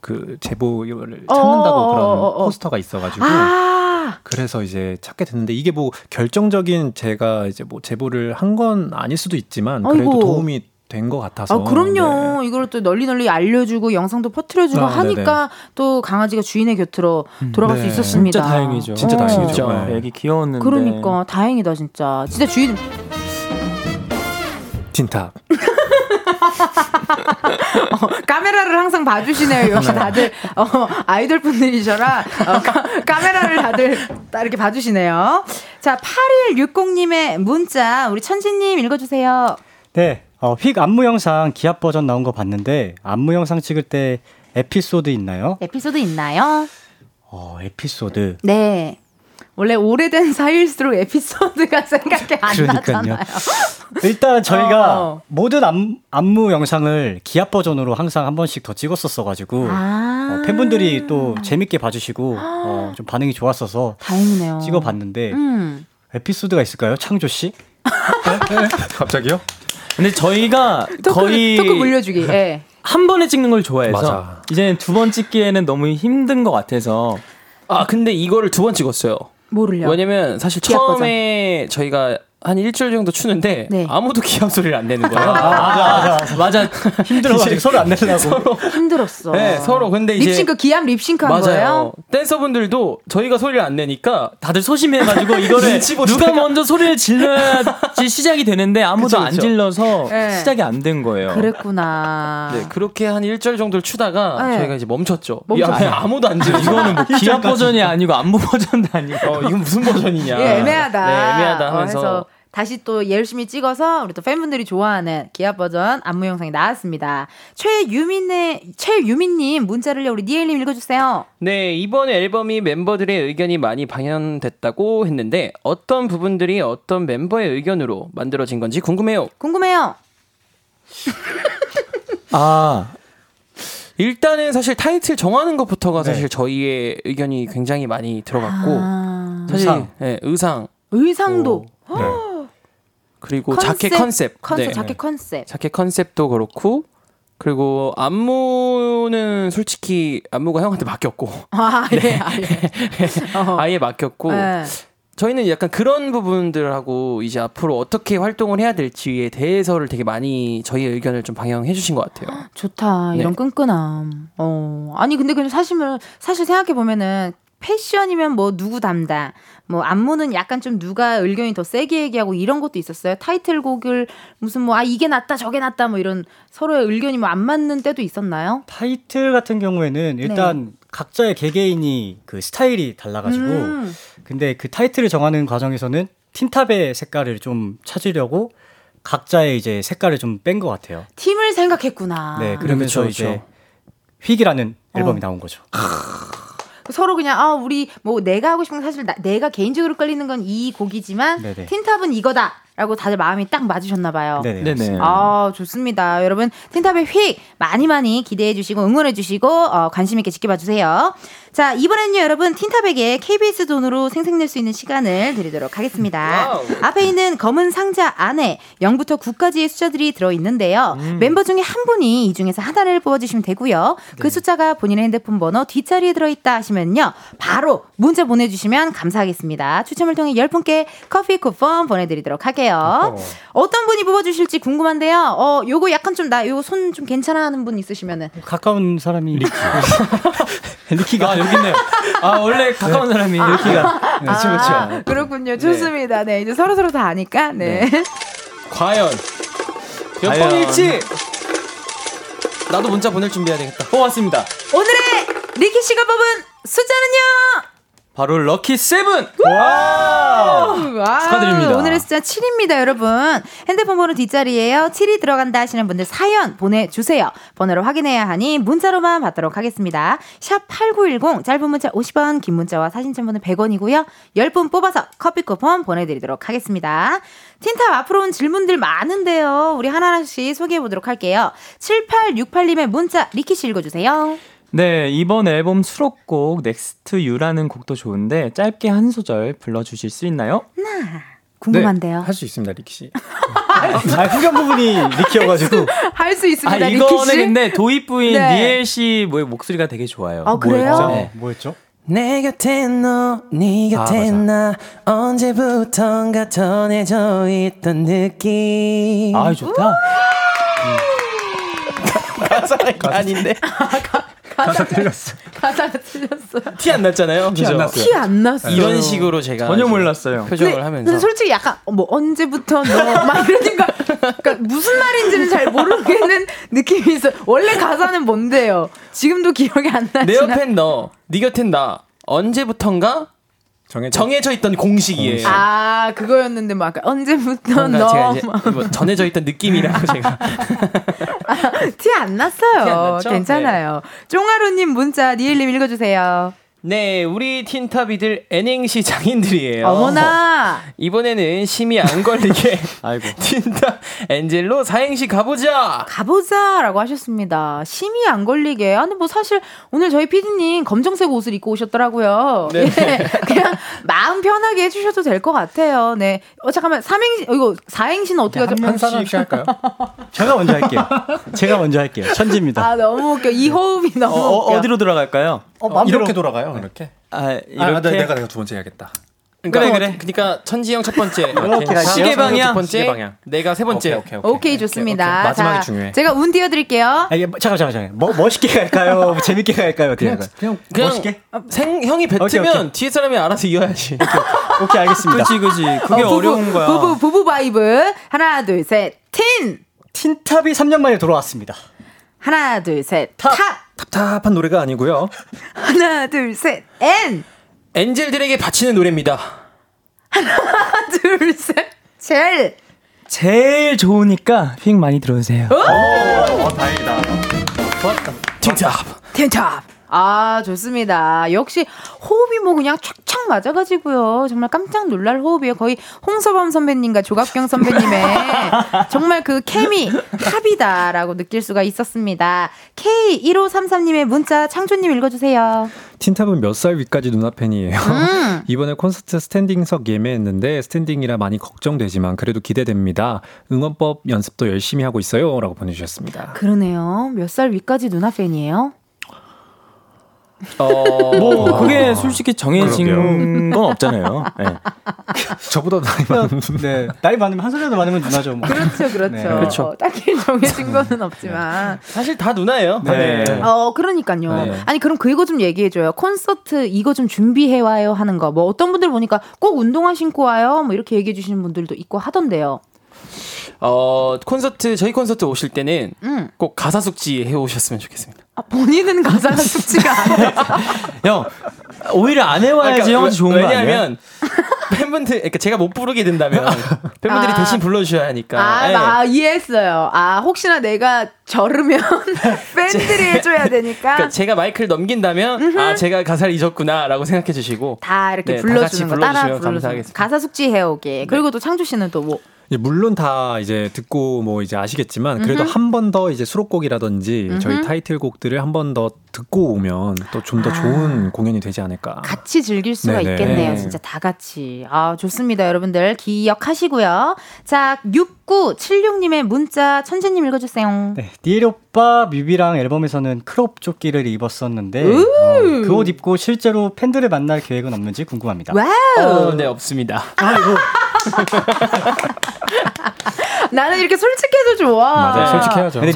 그 제보를 찾는다고 어, 그런 어, 어, 어. 포스터가 있어가지고 아, 그래서 이제 찾게 됐는데 이게 뭐 결정적인 제가 이제 뭐 제보를 한 건 아닐 수도 있지만 그래도 아이고. 도움이 된것 같아서 아, 그럼요. 네. 이걸 또 널리 널리 알려주고 영상도 퍼뜨려주고 아, 하니까 또 강아지가 주인의 곁으로 돌아갈 수 네. 있었습니다. 진짜 다행이죠. 진짜 어. 다행이죠. 진짜 네. 애기 귀여웠는데 그러니까 다행이다 진짜. 진짜 주인 틴탑 <laughs> 어, 카메라를 항상 봐주시네요. 역시 다들 어, 아이돌 분들이셔라 어, 카, 메라를 다들 다 이렇게 봐주시네요. 자 8160님의 문자 우리 천진님 읽어주세요. 네, 어, 휙 안무 영상 기합 버전 나온 거 봤는데 안무 영상 찍을 때 에피소드 있나요? 에피소드 있나요? 어, 에피소드. 네. 원래 오래된 <laughs> 사이일수록 에피소드가 <laughs> 생각이 안 그러니까요. 나잖아요. 일단 저희가 어. 모든 안, 안무 영상을 기합 버전으로 항상 한 번씩 더 찍었었어가지고 아. 어, 팬분들이 또 재밌게 봐주시고 어, <gasps> 좀 반응이 좋았어서 다행이네요. 찍어봤는데 음. 에피소드가 있을까요, 창조 씨? <laughs> 갑자기요? 근데 저희가 토크, 거의 토크 물려주기. 예. 한 번에 찍는 걸 좋아해서 맞아. 이제 두번 찍기에는 너무 힘든 것 같아서 아 근데 이거를 두 번 찍었어요. 뭐를요? 왜냐면 사실 처음에 저희가 한 일주일 정도 추는데 네. 아무도 기합 소리를 안 내는 거예요. 맞아, 맞아. 맞아 힘들어가지고 소리 안 내려고. 서로 <laughs> 힘들었어. 네, 서로 근데 이제 립싱크 기합 립싱크 한 거예요? 맞아요. 댄서분들도 저희가 소리를 안 내니까 다들 소심해가지고 <laughs> 이거를 누가 먼저 소리를 질러야지 시작이 되는데 아무도 그쵸, 안 그쵸. 질러서 네. 시작이 안 된 거예요. 그랬구나. 네, 그렇게 한 일주일 정도를 추다가 네. 저희가 이제 멈췄죠. 야, 그냥 아무도 안 질러. 이거는 뭐 기합 버전이 아니고 안무 버전도 아니고 어, 이건 무슨 버전이냐. 예, 애매하다. 네, 애매하다 어, 하면서 해서 다시 또 열심히 찍어서 우리 또 팬분들이 좋아하는 기합 버전 안무 영상이 나왔습니다. 최유민의 최유민님 문자를요 우리 니엘님 읽어주세요. 네, 이번 앨범이 멤버들의 의견이 많이 반영됐다고 했는데 어떤 부분들이 어떤 멤버의 의견으로 만들어진 건지 궁금해요. 궁금해요. <laughs> 아 일단은 사실 타이틀 정하는 것부터가 네. 사실 저희의 의견이 굉장히 많이 들어갔고 아. 사실 의상. 네, 의상 의상도 그리고 자켓 컨셉, 컨셉 네. 자켓 컨셉. 자켓 컨셉도 그렇고 그리고 안무는 솔직히 안무가 형한테 맡겼고 아, 예, <laughs> 아, 예. <laughs> 어. 아예 맡겼고 네. 저희는 약간 그런 부분들하고 이제 앞으로 어떻게 활동을 해야 될지에 대해서를 되게 많이 저희의 의견을 좀 방영해 주신 것 같아요. <gasps> 좋다. 네. 이런 끈끈함. 어. 아니 근데 그냥 사실 사실 생각해 보면은 패션이면 뭐 누구 담당, 뭐 안무는 약간 좀 누가 의견이 더 세게 얘기하고 이런 것도 있었어요. 타이틀곡을 무슨 뭐 아 이게 낫다 저게 낫다 뭐 이런 서로의 의견이 뭐 안 맞는 때도 있었나요? 타이틀 같은 경우에는 일단 각자의 개개인이 그 스타일이 달라가지고 음. 근데 그 타이틀을 정하는 과정에서는 틴탑의 색깔을 좀 찾으려고 각자의 이제 색깔을 좀 뺀 것 같아요. 팀을 생각했구나. 네, 그러면서 그쵸, 이제 그쵸. 휙이라는 앨범이 어. 나온 거죠. 서로 그냥 아 우리 뭐 내가 하고 싶은 건 사실 나, 내가 개인적으로 끌리는 건 이 곡이지만 네네. 틴탑은 이거다 라고 다들 마음이 딱 맞으셨나 봐요. 네네. 네네. 아 좋습니다. 여러분 틴탑의 휙 많이 많이 기대해 주시고 응원해 주시고 어, 관심 있게 지켜봐 주세요. 자 이번엔요 여러분 틴탑에게 KBS 돈으로 생색낼 수 있는 시간을 드리도록 하겠습니다. 와우. 앞에 있는 검은 상자 안에 0부터 9까지의 숫자들이 들어 있는데요. 음. 멤버 중에 한 분이 이 중에서 하나를 뽑아주시면 되고요. 네. 그 숫자가 본인의 핸드폰 번호 뒷자리에 들어있다 하시면요. 바로 문자 보내주시면 감사하겠습니다. 추첨을 통해 10분께 커피 쿠폰 보내드리도록 할게요. 어떤 분이 뽑아주실지 궁금한데요. 어, 요거 약간 좀 나, 요거 손 좀 괜찮아 하는 분 있으시면은. 가까운 사람이 리키. <laughs> 리키가 아 여기 있네요. 아 원래 가까운 사람이 리키가. 네, 그렇죠 그렇죠. 아, 그렇군요. 좋습니다. 네. 이제 서로서로 다 아니까. 네. 과연 몇 과연. 번일지 나도 문자 보낼 준비해야 되겠다. 뽑았습니다. 오늘의 리키 씨가 뽑은 숫자는요? 바로 lucky seven. 와! 축하드립니다. 오늘의 숫자 7입니다, 여러분. 핸드폰 번호 뒷자리에요. 7이 들어간다 하시는 분들 사연 보내주세요. 번호를 확인해야 하니 문자로만 받도록 하겠습니다. 샵 8910, 짧은 문자 50원, 긴 문자와 사진 첨부는 100원이고요. 10분 뽑아서 커피 쿠폰 보내드리도록 하겠습니다. 틴탑 앞으로 온 질문들 많은데요. 우리 하나하나씩 소개해보도록 할게요. 7868님의 문자, 리키 씨 읽어주세요. 네, 이번 앨범 수록곡 Next You라는 곡도 좋은데 짧게 한 소절 불러주실 수 있나요? 궁금한데요. 할수 있습니다, 리키 씨. 아, 후렴 부분이 리키여가지고. <laughs> 할수 아, 있습니다, 리키 씨. 이거는 근데 도입부인 네. 니엘 씨뭐 목소리가 되게 좋아요. 아, 그래요? 뭐였죠? 네. 뭐였죠? 내 곁에 너, 네 곁에 아. 나 언제부턴가 정해져 있던 느낌. 아, 좋다. 가사가 아닌데 가사 틀렸어. <laughs> 가사가 틀렸어요. 티 안 났잖아요. 티안 그죠? 났어요. 티 안 났어요. 이런 식으로 제가 전혀 몰랐어요. 표정을 근데 하면서 솔직히 약간 어, 뭐 언제부터 너막 이러니까 그러니까 무슨 말인지는 잘 모르겠는 느낌이 있어. 요 원래 가사는 뭔데요? 지금도 기억이 안 나시나? 내 옆엔 너, 네 곁엔 나 언제부턴가 정해져. 정해져 있던 공식이에요. 아 그거였는데 막 언제부터 너 뭐 전해져 있던 느낌이라고 <laughs> 제가 티안 났어요. 티안 났죠? 괜찮아요. 쫑하루님 문자 니엘님 읽어주세요. 네 우리 틴탑이들 N행시 장인들이에요. 어머나 이번에는 심이 안 걸리게 <laughs> 아이고. 틴탑 엔젤로 사행시 가보자. 가보자 라고 하셨습니다. 심이 안 걸리게. 아니 뭐 사실 오늘 저희 PD님 검정색 옷을 입고 오셨더라고요. 네. 예, 그냥 마음 편하게 해주셔도 될 것 같아요. 네. 어 잠깐만 삼행시 어, 이거 사행시는 어떻게 하죠? 한 사람씩 할까요? <laughs> 제가 먼저 할게요. 제가 먼저 할게요. 천지입니다. 아 너무 웃겨. 이 호흡이 너무 어, 웃겨. 어, 디로 돌아갈까요? 어, 이렇게 돌아가요, 이렇게. 아, 이렇게. 아, 네, 내가 내가 두 번째 해야겠다. 그러니까, 그래, 그래. 그러니까 천지영 첫 번째. 시계 방향. 두 번째, 방향. 내가 세 번째. 오케이, 오케이, 오케이. 오케이 좋습니다. 오케이. 마지막이 자, 중요해. 제가 운 띄워 드릴게요. 아, 이게 뭐- 잠깐 잠깐 잠깐. 뭐 멋있게 갈까요? 뭐 재밌게 갈까요? 그냥? 그냥 그냥 멋있게? 생 형이 뱉으면. 뒤에 사람이 알아서 이어야지. 오케이 알겠습니다. 그지 그지. 그게 어, 어, 려운 거야. 부부 부부 vibe. 하나 둘 셋. 틴. 틴탑이 3년 만에 돌아왔습니다. 하나 둘 셋. 탑. 답답한 노래가 아니고요. 하나 둘 셋. 엔. 엔젤들에게 바치는 노래입니다. 하나 둘 셋. 젤. 제일 좋으니까 휙 많이 들어주세요. 어, 다행이다. 좋았다. 틴탑. 틴탑. 아, 좋습니다. 역시 호흡이 뭐 그냥 착착 맞아가지고요. 정말 깜짝 놀랄 호흡이에요. 거의 홍서범 선배님과 조갑경 선배님의 <laughs> 정말 그 케미, 합이다라고 느낄 수가 있었습니다. K1533님의 문자 창조님 읽어주세요. 틴탑은 몇 살 위까지 누나 팬이에요. 음. <laughs> 이번에 콘서트 스탠딩석 예매했는데 스탠딩이라 많이 걱정되지만 그래도 기대됩니다. 응원법 연습도 열심히 하고 있어요. 라고 보내주셨습니다. 그러네요. 몇 살 위까지 누나 팬이에요? 어, 뭐 그게 아, 솔직히 정해진 건 없잖아요. 네. 저보다 나이 많은 네, 나이 많으면 한 살이라도 많으면 누나죠. 뭐. 그렇죠, 그렇죠. 네. 그렇죠. 딱히 정해진 거는 없지만. 사실 다 누나예요. 네. 어, 그러니까요. 네. 아니, 그럼 그거 좀 얘기해줘요. 콘서트 이거 좀 준비해 와요 하는 거. 뭐 어떤 분들 보니까 꼭 운동화 신고 와요. 뭐 이렇게 얘기해 주시는 분들도 있고 하던데요. 어, 콘서트, 저희 콘서트 오실 때는 음. 꼭 가사 숙지 해 오셨으면 좋겠습니다. 아, 본인은 가사가 숙지가 안 돼. 형 오히려 안 해와야지 그러니까 형한테 좋은 거 아니에요? 왜냐하면 팬분들, 그러니까 제가 못 부르게 된다면 팬분들이 아. 대신 불러주셔야 하니까. 아, 예. 아, 이해했어요. 아, 혹시나 내가 절으면 <laughs> 팬들이 해줘야 되니까. 그러니까 제가 마이크를 넘긴다면 아 제가 가사를 잊었구나라고 생각해 주시고 다 이렇게 네, 다 불러주는 거 따라 불러주시면. 감사하겠습니다. 가사 숙지 해오게. 그리고 또 창조 씨는 또 뭐. 물론 다 이제 듣고 뭐 이제 아시겠지만 그래도. 한 번 더 이제 수록곡이라든지 저희 음흠. 타이틀곡들을 한 번 더 듣고 오면 또 좀더 아. 좋은 공연이 되지 않을까. 같이 즐길 수가 네네. 있겠네요. 진짜 다 같이. 아, 좋습니다. 여러분들 기억하시고요. 자, 6976님의 문자 천지 님 읽어주세요. 네, 니엘이 오빠 뮤비랑 앨범에서는 크롭 조끼를 입었었는데 우! 어, 그옷 입고 실제로 팬들을 만날 계획은 없는지 궁금합니다. 와우! 어, 네 없습니다. 아이고. <laughs> 나는 이렇게 솔직해도 좋아. 맞아요. 솔직해야죠. 근데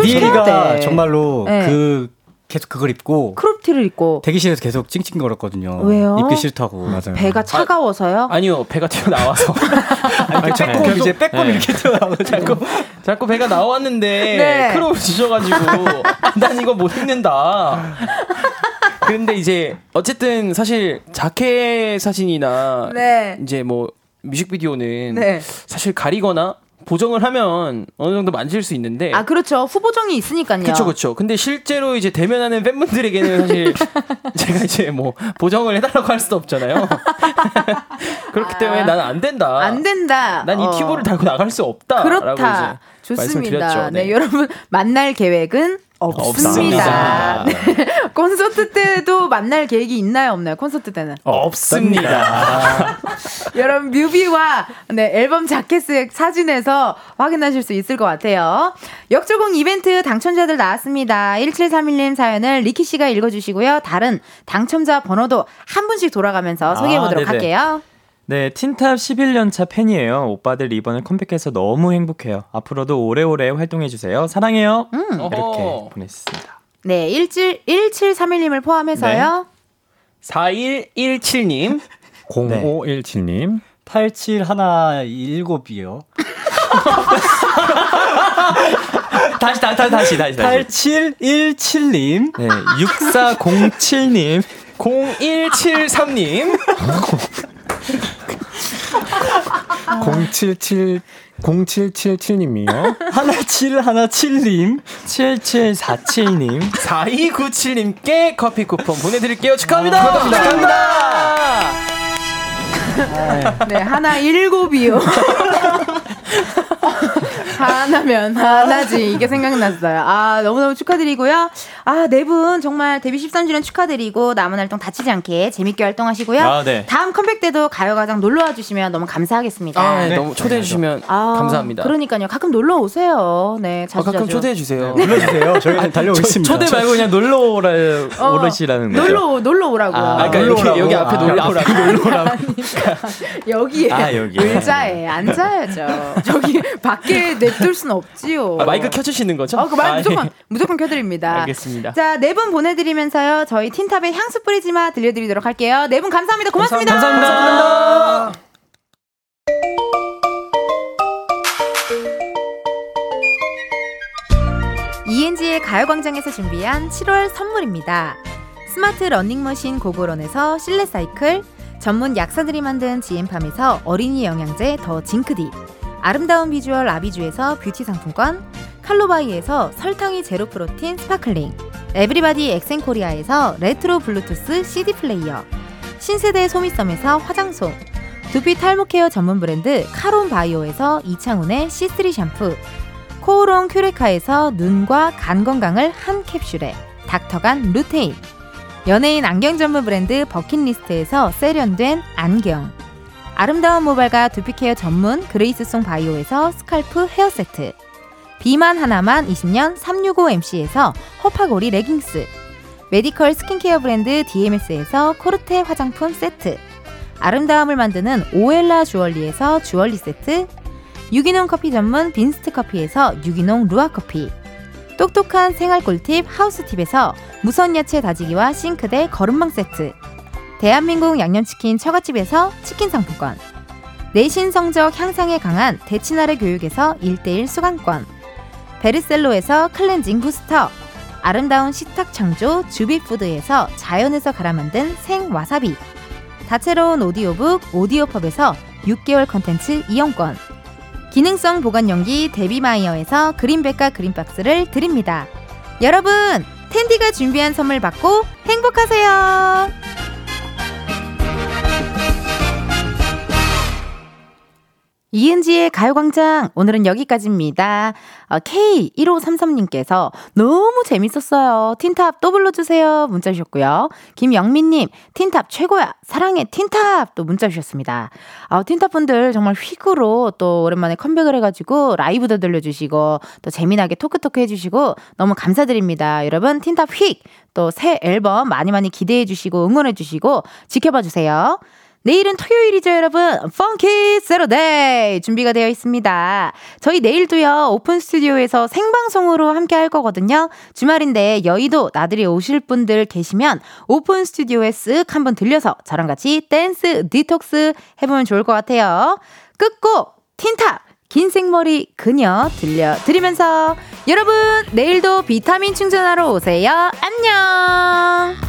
돼. 정말로 네. 그 계속 그걸 입고 크롭티를 입고 대기실에서 계속 찡찡거렸거든요. 왜요? 입기 싫다고. 맞아요. 배가 차가워서요? 아 니요 배가 튀어나와서 <laughs> 아니, 빼꼼 계속- 이제 빼꼼 네. 이렇게 튀어나오고 <laughs> 자꾸 자꾸 배가 나왔는데 네. 크롭 주셔가지고 아, 난 이거 못 입는다. 근데 이제 어쨌든 사실 자켓 사진이나 네. 이제 뭐 뮤직비디오는 네. 사실 가리거나 보정을 하면 어느 정도 만질 수 있는데 아, 그렇죠. 후보정이 있으니까요. 그렇죠, 그렇죠. 근데 실제로 이제 대면하는 팬분들에게는 사실 <laughs> 제가 이제 뭐 보정을 해달라고 할 수도 없잖아요. <laughs> 그렇기 때문에 나는 안 된다. 안 된다. 난이 어. 튜브를 달고 나갈 수 없다. 그렇다. 이제 좋습니다. 말씀드렸죠. 네. 여러분 만날 계획은 없습니다. 없습니다. 네. <laughs> 콘서트 때도 만날 계획이 있나요, 없나요? 콘서트 때는. 없습니다. <laughs> 여러분 뮤비와 네, 앨범 자켓 사진에서 확인하실 수 있을 것 같아요. 역조공 이벤트 당첨자들 나왔습니다. 1731님 사연을 리키 씨가 읽어주시고요. 다른 당첨자 번호도 한 분씩 돌아가면서 소개해 보도록 네네. 할게요. 네, 틴탑 11년차 팬이에요. 오빠들 이번에 컴백해서 너무 행복해요. 앞으로도 오래오래 활동해주세요. 사랑해요. 음. 이렇게 어허. 보냈습니다. 네, 17, 1731님을 포함해서요. 4117님. 0517님. 8717이요. 다시, 다시, 다시, 다시, 다시. 8717님. 네, 6407님. 0173님. <laughs> <laughs> 077 0777님이요. 하나 칠 하나 칠님. 7747님. 4297님께 커피 쿠폰 보내드릴게요. 축하합니다. 아, 축하합니다. 네, 하나 일곱이요. <laughs> 하나면 하나지 이게 생각났어요. 아 너무너무 축하드리고요. 아 네 분 정말 데뷔 13주년 축하드리고 남은 활동 다치지 않게 재밌게 활동하시고요. 아, 네. 다음 컴백 때도 가요가장 놀러 와 주시면 너무 감사하겠습니다. 아, 네, 네. 너무 초대해 주시면 아, 감사합니다. 그러니까요. 가끔 놀러 오세요. 네, 아, 자주 가끔 자주. 초대해 주세요. 불러주세요. 저희는 달려오고 있습니다. 초대 말고 그냥 놀러 오라, 어, 오르시라는 거죠. 놀러 놀러 오라고요. 아, 그러니까 놀러 여기, 오라고. 여기 앞에 아, 놀러 앞에 오라고. <laughs> 여기에 아, 여기에. 의자에 앉아야죠. 저기 밖에 <laughs> 냅둘 순 없지요. 아, 마이크 켜주시는 거죠? 어, 그 마이크 아, 무조건 예. 무조건 켜드립니다. 알겠습니다. 자, 네 분 보내드리면서요. 저희 틴탑의 향수 뿌리지 마 들려드리도록 할게요. 네 분 감사합니다. 고맙습니다. 감사합니다. ENG의 가요광장에서 준비한 7월 선물입니다. 스마트 러닝머신 고고런에서 실내 사이클, 전문 약사들이 만든 지엠팜에서 어린이 영양제 더 징크디, 아름다운 비주얼 아비주에서 뷰티 상품권, 칼로바이에서 설탕이 제로 프로틴 스파클링, 에브리바디 엑센코리아에서 레트로 블루투스 CD 플레이어 신세대 소미섬에서 화장솜 두피 탈모 케어 전문 브랜드 카론 바이오에서 이창훈의 C3 샴푸 코오롱 큐레카에서 눈과 간 건강을 한 캡슐에 닥터간 루테인 연예인 안경 전문 브랜드 버킷리스트에서 세련된 안경 아름다운 모발과 두피 케어 전문 그레이스송 바이오에서 스칼프 헤어 세트. 비만 하나만 20년 365MC에서 허파고리 레깅스. 메디컬 스킨케어 브랜드 DMS에서 코르테 화장품 세트. 아름다움을 만드는 오엘라 주얼리에서 주얼리 세트. 유기농 커피 전문 빈스트 커피에서 유기농 루아 커피. 똑똑한 생활 꿀팁 하우스팁에서 무선 야채 다지기와 싱크대 거름망 세트 대한민국 양념치킨 처갓집에서 치킨 상품권. 내신 성적 향상에 강한 대치나래 교육에서 1대1 수강권. 베르셀로에서 클렌징 부스터. 아름다운 식탁 창조 주비푸드에서 자연에서 갈아 만든 생와사비. 다채로운 오디오북 오디오펍에서 6개월 컨텐츠 이용권. 기능성 보관용기 데비마이어에서 그린백과 그린박스를 드립니다. 여러분 텐디가 준비한 선물 받고 행복하세요. 이은지의 가요광장 오늘은 여기까지입니다. 어, K1533님께서 너무 재밌었어요. 틴탑 또 불러주세요. 문자 주셨고요. 김영민님 틴탑 최고야. 사랑해 틴탑 또 문자 주셨습니다. 어, 틴탑 분들 정말 휙으로 또 오랜만에 컴백을 해가지고 라이브도 들려주시고 또 재미나게 talk talk 해주시고 너무 감사드립니다. 여러분 틴탑 휙 또 새 앨범 많이 많이 기대해 주시고 응원해 주시고 지켜봐 주세요. 내일은 토요일이죠, 여러분. Funky Saturday 준비가 되어 있습니다. 저희 내일도요, 오픈 스튜디오에서 생방송으로 함께 할 거거든요. 주말인데 여의도 나들이 오실 분들 계시면 오픈 스튜디오에 쓱 한번 들려서 저랑 같이 댄스 디톡스 해보면 좋을 것 같아요. 끝곡, 틴탑! 긴 생머리 그녀 들려드리면서 여러분 내일도 비타민 충전하러 오세요. 안녕!